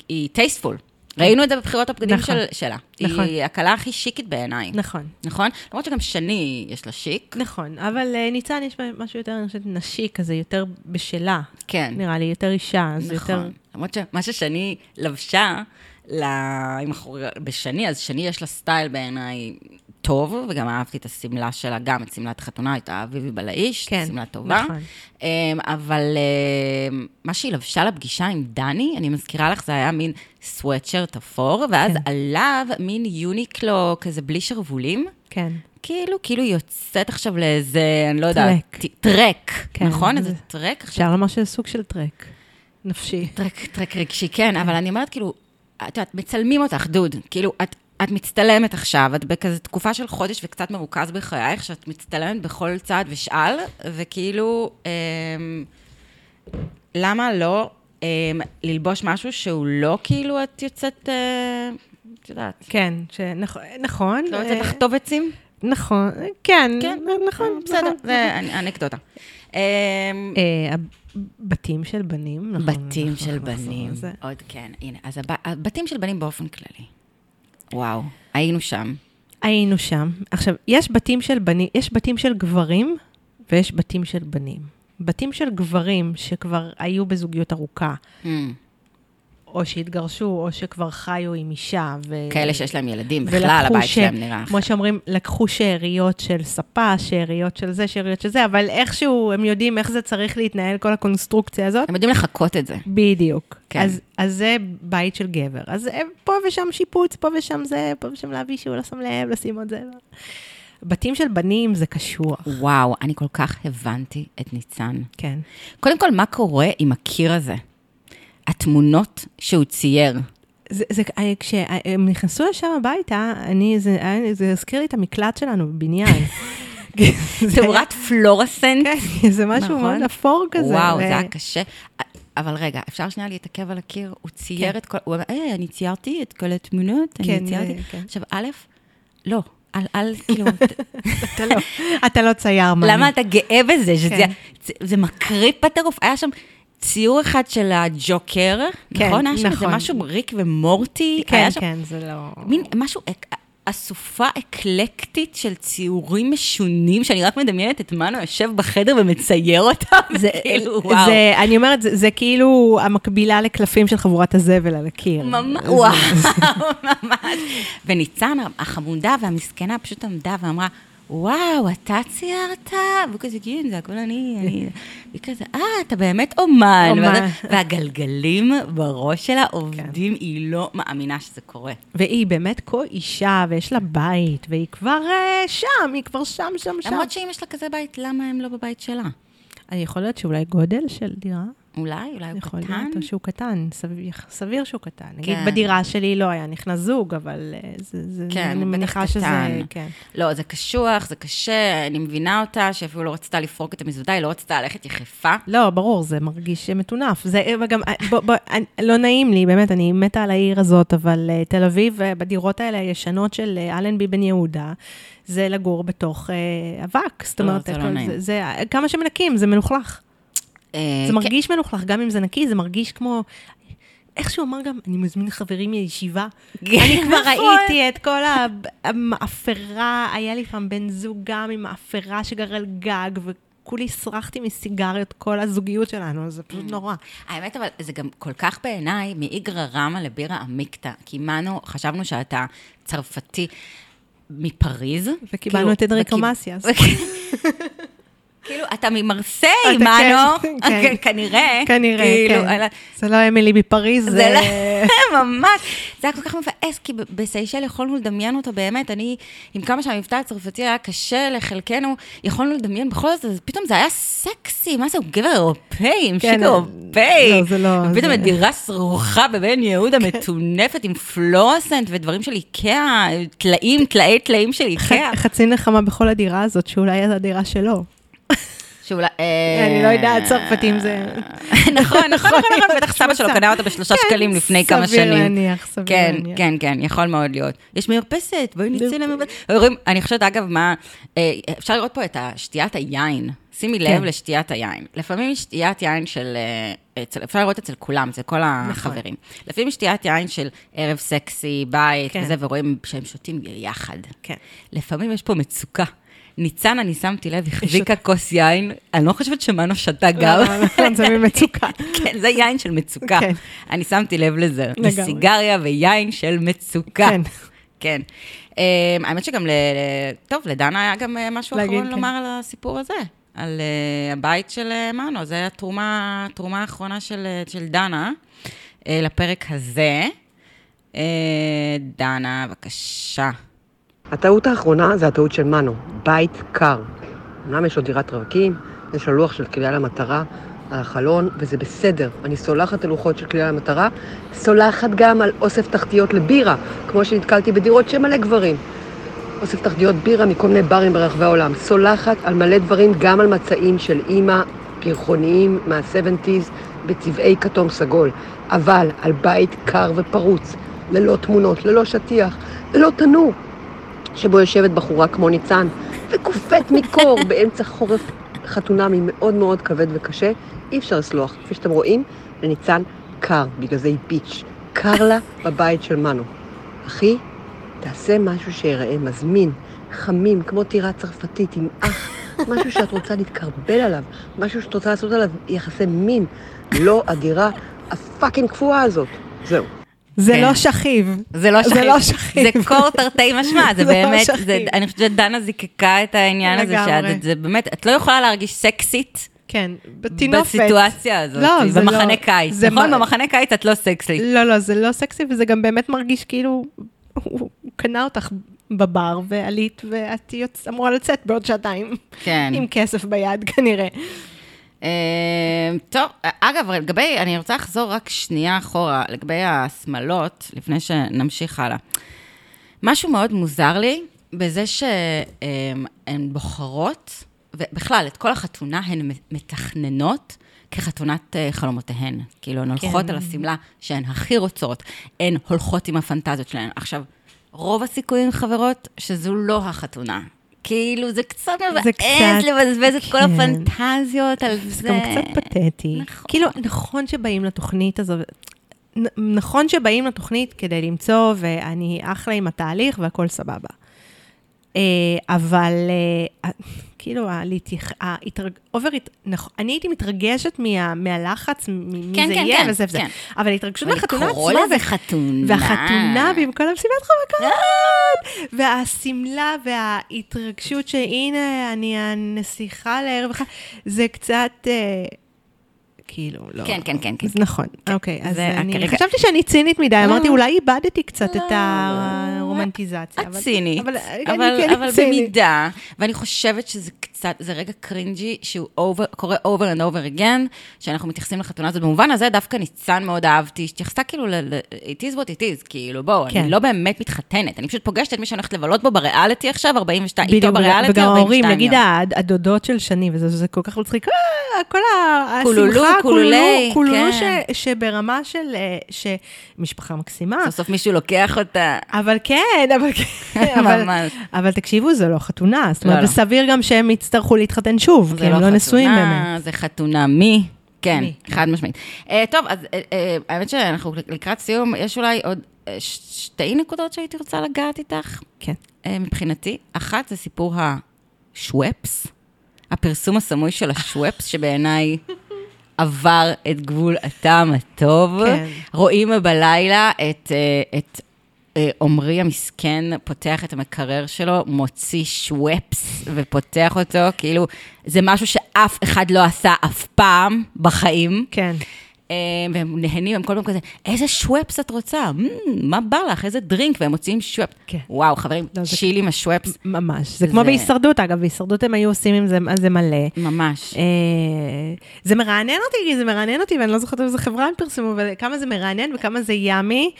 היא טייסטפול. ראינו את זה בבחירות הבגדים נכון. של- שלה. נכון. היא הקלה הכי שיקית בעיניי, נכון. נכון? למרות שגם שני יש לה שיק. נכון, אבל אה, ניצן יש משהו יותר, אני חושבת, נשי כזה, יותר בשלה. כן. נראה לי, יותר אישה, אז יותר... נכון. למרות שמה ששני לבשה, ל... עם החור... בשני, אז שני יש לה סטייל בעיניי טוב, וגם אהבתי את השמלה שלה, גם את שמלת החתונה, הייתה אביבי בלעיש, כן, שמלה טובה. נכון. אמ, אבל אמ, מה שהיא לבשה לפגישה עם דני, אני מזכירה לך, זה היה מין סוואטשרט אפור, ואז כן. עליו מין יוניקלו כזה בלי שרוולים. כן. כאילו, כאילו יוצאת עכשיו לאיזה, אני לא יודעת, טרק. ט- טרק, כן, נכון? זה- איזה טרק. אפשר לומר שזה סוג של טרק. נפשי. טרק, טרק רגשי, כן, אבל אני אומרת, כאילו, את יודעת, מצלמים אותך, דוד. כאילו, את, את מצטלמת עכשיו, את בכזה תקופה של חודש וקצת מרוכז בחייך, שאת מצטלמת בכל צעד ושאל, וכאילו, אמ, למה לא אמ, ללבוש משהו שהוא לא כאילו את יוצאת, אה, את יודעת, כן, שנכון, נכון. לא יוצאת אה, לחטוב עצים? נכון, כן, כן. נכון, בסדר, נכון. זה אנקדוטה. אמ, אה, בתים של בנים, נכון. בתים אנחנו של נחזור בנים. עוד כן. הנה, אז הב- הבתים של בנים באופן כללי. וואו, היינו שם. היינו שם. עכשיו, יש בתים של בנים, יש בתים של גברים ויש בתים של בנים. בתים של גברים שכבר היו בזוגיות ארוכה, Hmm, או שהתגרשו, או שכבר חיו עם אישה. ו... כאלה שיש להם ילדים, בכלל הבית ש- שלהם נראה כמו. שאומרים, לקחו שאריות של ספה, שאריות של זה, שאריות של זה, אבל איכשהו הם יודעים איך זה צריך להתנהל, כל הקונסטרוקציה הזאת. הם יודעים לחקות את זה. בדיוק. כן. אז, אז זה בית של גבר. אז הם פה ושם שיפוץ, פה ושם זה, פה ושם להביא שהוא לא שם לב, לשים עוד זה. לא. בתים של בנים זה קשוח. וואו, אני כל כך הבנתי את ניצן. כן. קודם כל, מה קורה עם הקיר הזה? התמונות שהוא צייר. זה, זה, אה, כשהם נכנסו לשם הביתה, אני, זה, היה- זה הזכיר לי את המקלט שלנו בבניין. [laughs] תאורת פלורסנט. כן, [laughs] זה משהו נכון. מאוד אפור כזה. וואו, ו- זה היה קשה. אבל רגע, אפשר שנייה להתעכב על הקיר? הוא צייר כן. את כל... הוא אמר, היי, אני ציירתי את כל התמונות, כן, אני ציירתי. כן. עכשיו, א', לא, אל, אל, כאילו, [laughs] אתה לא, אתה לא צייר מה. למה אתה גאה בזה? שזה כן. זה, זה מקריפ בטירוף. היה שם ציור אחד של הג'וקר, כן, נכון? היה שם איזה נכון. משהו ריק ומורטי. כן, שם כן, זה לא... מין משהו, אסופה אקלקטית של ציורים משונים, שאני רק מדמיינת את מנו יושב בחדר ומצייר אותם, [laughs] זה, כאילו, וואו. זה, אני אומרת, זה, זה כאילו המקבילה לקלפים של חבורת הזבל על הקיר. ממש, וואו, [laughs] ממש. וניצן החמודה והמסכנה פשוט עמדה ואמרה, וואו, אתה ציירת? והוא כזה, כן, זה הכל אני, אני... והיא כזה, אה, אתה באמת אומן. אומן. והגלגלים בראש שלה עובדים, היא לא מאמינה שזה קורה. והיא באמת כה אישה, ויש לה בית, והיא כבר אה, שם, היא כבר שם, שם, שם. למרות שאם יש לה כזה בית, למה הם לא בבית שלה? יכול להיות שאולי גודל של דירה? אולי, אולי הוא יכול קטן. להיות, או שהוא קטן, סביר, סביר שהוא קטן. נגיד, כן. בדירה שלי לא היה נכנס זוג, אבל אה, זה, זה, כן, אני מניחה שזה. כן. לא, זה קשוח, זה קשה, אני מבינה אותה, שאפילו לא רצתה לפרוק את המזוודה, היא לא רצתה ללכת יחפה. לא, ברור, זה מרגיש מטונף. זה וגם, בוא, בוא, אני- לא נעים לי, באמת, אני מתה על העיר הזאת, אבל תל אביב, בדירות האלה הישנות של אלנבי בן יהודה, זה לגור בתוך אבק. זאת לא, אומרת, זה לא. זה, זה, כמה שמנקים, זה מלוכלך. אה, זה כן, מרגיש מלוכלך, גם אם זה נקי, זה מרגיש כמו... איך שהוא אמר גם, אני מזמין חברים מישיבה. אני כבר נכון. ראיתי את כל המאפרה, היה לי פעם בן זוג גם עם מאפרה שגר על גג, וכולי סרחתי מסיגריות כל הזוגיות שלנו, זה פשוט נורא. האמת, אבל זה גם כל כך בעיניי מאיגרא רמא לבירא עמיקתא. כי מנו, חשבנו שאתה צרפתי מפריז. וקיבלנו כאילו, את אדריקו מסיאס. כאילו, אתה ממרסיי, מנו, כן, [laughs] [laughs] כן. כנראה. כנראה, כאילו, כן. זה לא אמילי בפריז, זה. לא, [laughs] ממש. זה היה כל כך מבאס, כי בסיישל יכולנו לדמיין אותו באמת. אני, עם כמה שהמבטא הצרפתי היה קשה לחלקנו, יכולנו לדמיין בכל זאת, פתאום זה היה סקסי, מה זה, הוא גבר אירופאי, עם כן, שיק אירופאי. לא, זה לא, ופתאום זה- את דירה סרוחה בבן יהודה מטונפת עם פלורסנט ודברים של איקאה, טלאים, טלאי טלאים של איקאה. חצי נחמה בכל הדירה הזאת, שאולי זו הדירה שלו. שאולי... אה, אני לא יודעת, צרפתים זה... [laughs] נכון, נכון, נכון, נכון, בטח סבא שלו קנה אותה בשלושה כן, שקלים לפני כמה סביר שנים. להניח, סביר כן, להניח. כן, כן, יכול מאוד להיות. יש מרפסת, בואי נצא למרפסת. אני חושבת, אגב, מה, אה, אפשר לראות פה את שתיית היין. שימי לב כן. לשתיית היין. לפעמים שתיית יין של, אה, אצל- אפשר לראות אצל כולם, אצל כל החברים. לפעמים שתיית יין של ערב סקסי, בית כן. וזה, ורואים שהם שותים יחד. כן. לפעמים יש פה מצוקה. ניצן, אני שמתי לב, החזיקה כוס יין, אני לא חושבת שמנו שתה גם. לא, לא, זה ממצוקה. [laughs] כן, זה יין של מצוקה. כן. אני שמתי לב לזה. לגמרי. סיגריה ויין של מצוקה. כן. כן. Um, האמת שגם, ל... טוב, לדנה היה גם אה, משהו אחרון כן. לומר על הסיפור הזה. על uh, הבית של אה, מנו, זו התרומה, התרומה האחרונה של, אה, של דנה לפרק הזה. דנה, בבקשה. הטעות האחרונה זה הטעות של מנו, בית קר. אמנם יש לו דירת רווקים, יש לו לוח של קליעה למטרה על החלון, וזה בסדר. אני סולחת על לוחות של קליעה למטרה, סולחת גם על אוסף תחתיות לבירה, כמו שנתקלתי בדירות שמלא גברים. אוסף תחתיות בירה מכל מיני ברים ברחבי העולם. סולחת על מלא דברים, גם על מצעים של אימא, פרחוניים מה-70's, בצבעי כתום סגול. אבל על בית קר ופרוץ, ללא תמונות, ללא שטיח, ללא תנור. שבו יושבת בחורה כמו ניצן, וקופאת מקור [laughs] באמצע חורף חתונמי מאוד מאוד כבד וקשה, אי אפשר לסלוח. כפי שאתם רואים, לניצן קר, בגלל זה היא ביץ'. קר לה בבית של מנו. אחי, תעשה משהו שיראה מזמין, חמים, כמו טירה צרפתית עם אח, משהו שאת רוצה להתקרבל עליו, משהו שאת רוצה לעשות עליו יחסי מין, לא הדירה הפאקינג קפואה הזאת. זהו. זה כן. לא שכיב. זה לא זה. לא שכיב. זה קור תרתי [laughs] משמע, זה לא באמת. זה- אני חושבת שדנה זיקקה את העניין הזה. שאת, זה באמת, את לא יכולה להרגיש סקסית כן, בתינופת. בסיטואציה הזאת, לא, זה במחנה לא- קיץ, זה נכון? מה- במחנה קיץ את לא סקסית. לא, לא, זה לא סקסי, וזה גם באמת מרגיש כאילו, הוא הוא קנה אותך בבר, ועלית, ואת אמורה לצאת בעוד שעתיים. כן. עם כסף ביד, כנראה. אה, טוב, אגב, לגבי, אני רוצה לחזור רק שנייה אחורה, לגבי השמלות, לפני שנמשיך הלאה. משהו מאוד מוזר לי בזה שהן בוחרות, ובכלל, את כל החתונה הן מתכננות כחתונת אה, חלומותיהן. כאילו, הן הולכות כן. על השמלה שהן הכי רוצות, הן הולכות עם הפנטזיות שלהן. עכשיו, רוב הסיכויים, חברות, שזו לא החתונה. כאילו, זה קצת מבאס קצת- לבזבז את כל כן. הפנטזיות על זה. זה גם קצת פתטי. נכון. כאילו, נכון שבאים לתוכנית הזו, נכון שבאים לתוכנית כדי למצוא, ואני אחלה עם התהליך והכל סבבה. אה, אבל אה, כאילו, הלהתייח- ההתרג... אובר... אני הייתי מתרגשת מה- מהלחץ, מי כן, זה כן, יהיה כן, וזה וזה. אבל ההתרגשות אבל מהחתונה לקרוא עצמה, לזה ו- חתונה. והחתונה במקום המסיבת רווקות, והשמלה וההתרגשות שהנה, אני הנסיכה לערב אחד, זה קצת, אה, כאילו, לא. כן, כן, כן, כן. אז נכון, אוקיי, אז אני כרגע- חשבתי שאני צינית מדי, לא, אמרתי. אולי איבדתי קצת את לא, הרומנטיקה רומנטיזציה. אבל- הצינית, אבל, אבל, כן אבל צינית. במידה, ואני חושבת שזה קצת, זה רגע קרינג'י, שהוא over, קורה over and over again, שאנחנו מתייחסים לחתונה הזאת. במובן הזה דווקא ניצן מאוד אהבתי, שהתייחסה כאילו ל... it is what it is, כאילו, בואו, כן. אני לא באמת מתחתנת, אני פשוט פוגשת את מי שאני הולכת לבלות בו בריאליטי עכשיו, 42, איתו בריאליטי, וגם 42 ההורים, יום. נגיד הד- הדודות של שני, וזה זה כל כך מצחיק, אה, כל השמחה, קולולי, קולולו, כן. ש- שברמה של, אה, שמשפחה מקסימה, סוף סוף מישהו לוקח אותה. אבל כן, אבל כן, [laughs] אבל- ממש. אבל תקשיבו, זה לא חתונה, זאת לא, אומרת, לא. וסביר גם שהם יצטרכו להתחתן שוב, כי הם לא חתונה, נשואים באמת. זה חתונה מי? כן, מי? חד משמעית. אה, טוב, אז אה, אה, האמת שאנחנו לקראת סיום, יש אולי עוד אה, ש- שתי נקודות שהייתי רוצה לגעת איתך, כן. אה, מבחינתי. אחת זה סיפור השוופס, הפרסום הסמוי של השוופס, שבעיניי עבר את גבול הטעם הטוב. כן. רואים בלילה את... אה, את אה, עמרי המסכן פותח את המקרר שלו, מוציא שוופס ופותח אותו, כאילו, זה משהו שאף אחד לא עשה אף פעם בחיים. כן. אה, והם נהנים, הם כל פעם כזה, איזה שוופס את רוצה? "מ, מה בא לך? איזה דרינק? והם מוציאים שוופס. כן. וואו, חברים, לא, זה- שיל עם השוופס, ממש. זה כמו זה- בהישרדות, אגב, בהישרדות הם היו עושים עם זה, זה מלא. ממש. אה, זה מרענן אותי, זה מרענן אותי, ואני לא זוכרת איזה חברה הם פרסמו, וכמה זה מרענן וכמה זה ימי.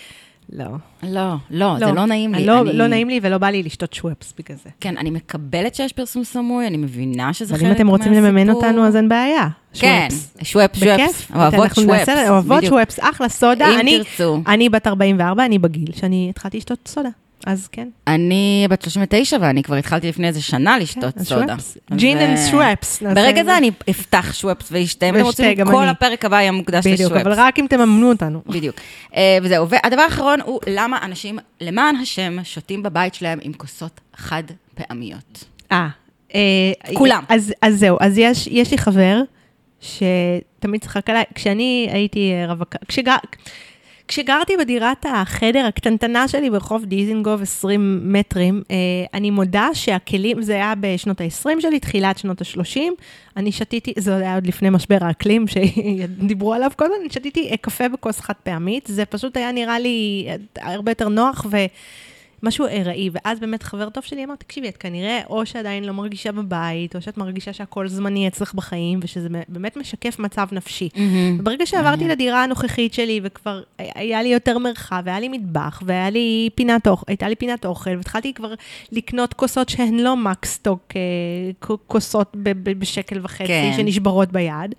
לא. לא, לא, זה לא נעים לי. לא, אני- לא נעים לי ולא בא לי לשתות שוופס בגלל זה. כן, אני מקבלת שיש פרסום סמוי, אני מבינה שזה חלק אבל מהסיפור. אם אתם רוצים לממן אותנו, אז אין בעיה. כן, שוופס. בכיף. אוהבות שוופס. נעשה- אוהבות. שוופס, אחלה סודה. אם אני- תרצו. אני בת 44, אני בגיל שאני התחלתי לשתות סודה. אז כן. אני בת 39, ואני כבר התחלתי לפני איזה שנה לשתות כן, סודה. gin and Schweppes. ברגע זה אני אפתח שוופס ואשתה, אם אתם רוצים, כל אני. הפרק הבא יהיה מוקדש בדיוק, לשוופס. אבל רק אם תממנו אותנו. בדיוק. אה, וזהו. והדבר האחרון הוא למה אנשים, למען השם, שותים בבית שלהם עם כוסות חד פעמיות. אה. אה, כולם. אז, אז זהו, אז יש, יש לי חבר שתמיד צחק עליי, כשאני הייתי רווקה, כשגר, כשגרתי בדירת החדר הקטנטנה שלי ברחוב דיזינגוף 20 מטרים, אה, אני מודה שהכלים, זה היה בשנות ה-20 שלי, תחילת שנות ה-30, אני שתיתי, זה היה עוד לפני משבר האקלים שדיברו עליו קודם, אני שתיתי אה, קפה בכוס חד פעמית, זה פשוט היה נראה לי אה, הרבה יותר נוח ו... משהו ארעי, ואז באמת חבר טוב שלי אמר, תקשיבי, את כנראה או שעדיין לא מרגישה בבית, או שאת מרגישה שהכל זמני אצלך בחיים, ושזה באמת משקף מצב נפשי. וברגע שעברתי לדירה הנוכחית שלי, וכבר היה לי יותר מרחב, והיה לי מטבח, והיה לי פינת אוכל, הייתה לי פינת אוכל, והתחלתי כבר לקנות כוסות שהן לא מקסטוק, אה, כוסות בשקל וחצי, כן. שנשברות ביד.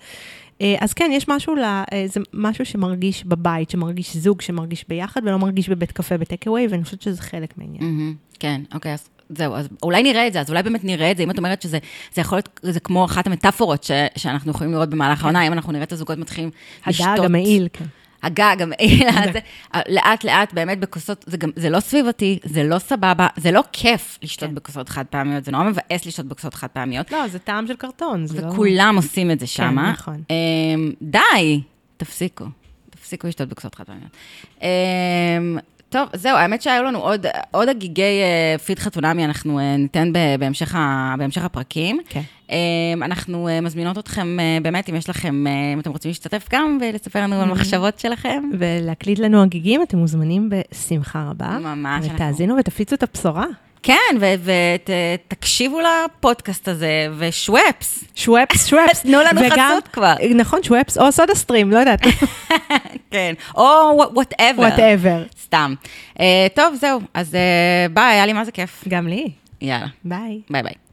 אה, אז כן, יש משהו, ל, אה, זה משהו שמרגיש בבית, שמרגיש זוג, שמרגיש ביחד, ולא מרגיש בבית קפה בטק-אווי, ואני חושבת שזה חלק מהעניין. מהמם. כן, אוקיי, אז זהו, אז אולי נראה את זה, אז אולי באמת נראה את זה, אם את אומרת שזה זה יכול להיות, זה כמו אחת המטאפורות ש, שאנחנו יכולים לראות במהלך העונה, אם אנחנו נראה את הזוגות מתחילים לשתות. הדג המעיל, כן. הגג, המעיל [laughs] הזה, לאט לאט באמת בכוסות, זה גם, זה לא סביבתי, זה לא סבבה, זה לא כיף לשתות כן. בכוסות חד פעמיות, זה נורא מבאס לשתות בכוסות חד פעמיות, לא, זה טעם של קרטון, זה לא... וכולם עושים את זה שמה. נכון. אמ, די, תפסיקו, תפסיקו לשתות בכוסות חד פעמיות. טוב, זהו, האמת שהיו לנו עוד, עוד הגיגי אה, פיד חתונמי, אנחנו אה, ניתן ב- בהמשך, ה, בהמשך הפרקים. כן. אמ, אנחנו אה, מזמינות אתכם, אה, באמת, אם יש לכם, אה, אם אתם רוצים להשתתף גם ולספר לנו על מחשבות שלכם. ולהקליט לנו הגיגים, אתם מוזמנים בשמחה רבה. ממש, אנחנו- ותאזינו ותפיצו את הבשורה. כן, ותקשיבו לפודקאסט הזה, ושוופס. שוואפס, שוואפס. [laughs] תנו לנו חסות כבר. נכון, שוואפס, או סודה סטרים, לא יודעת. [laughs] כן, או whatever. Whatever. סתם. אה, טוב, זהו, אז אה, ביי, היה לי מה זה כיף. גם לי. יאללה, ביי. ביי ביי.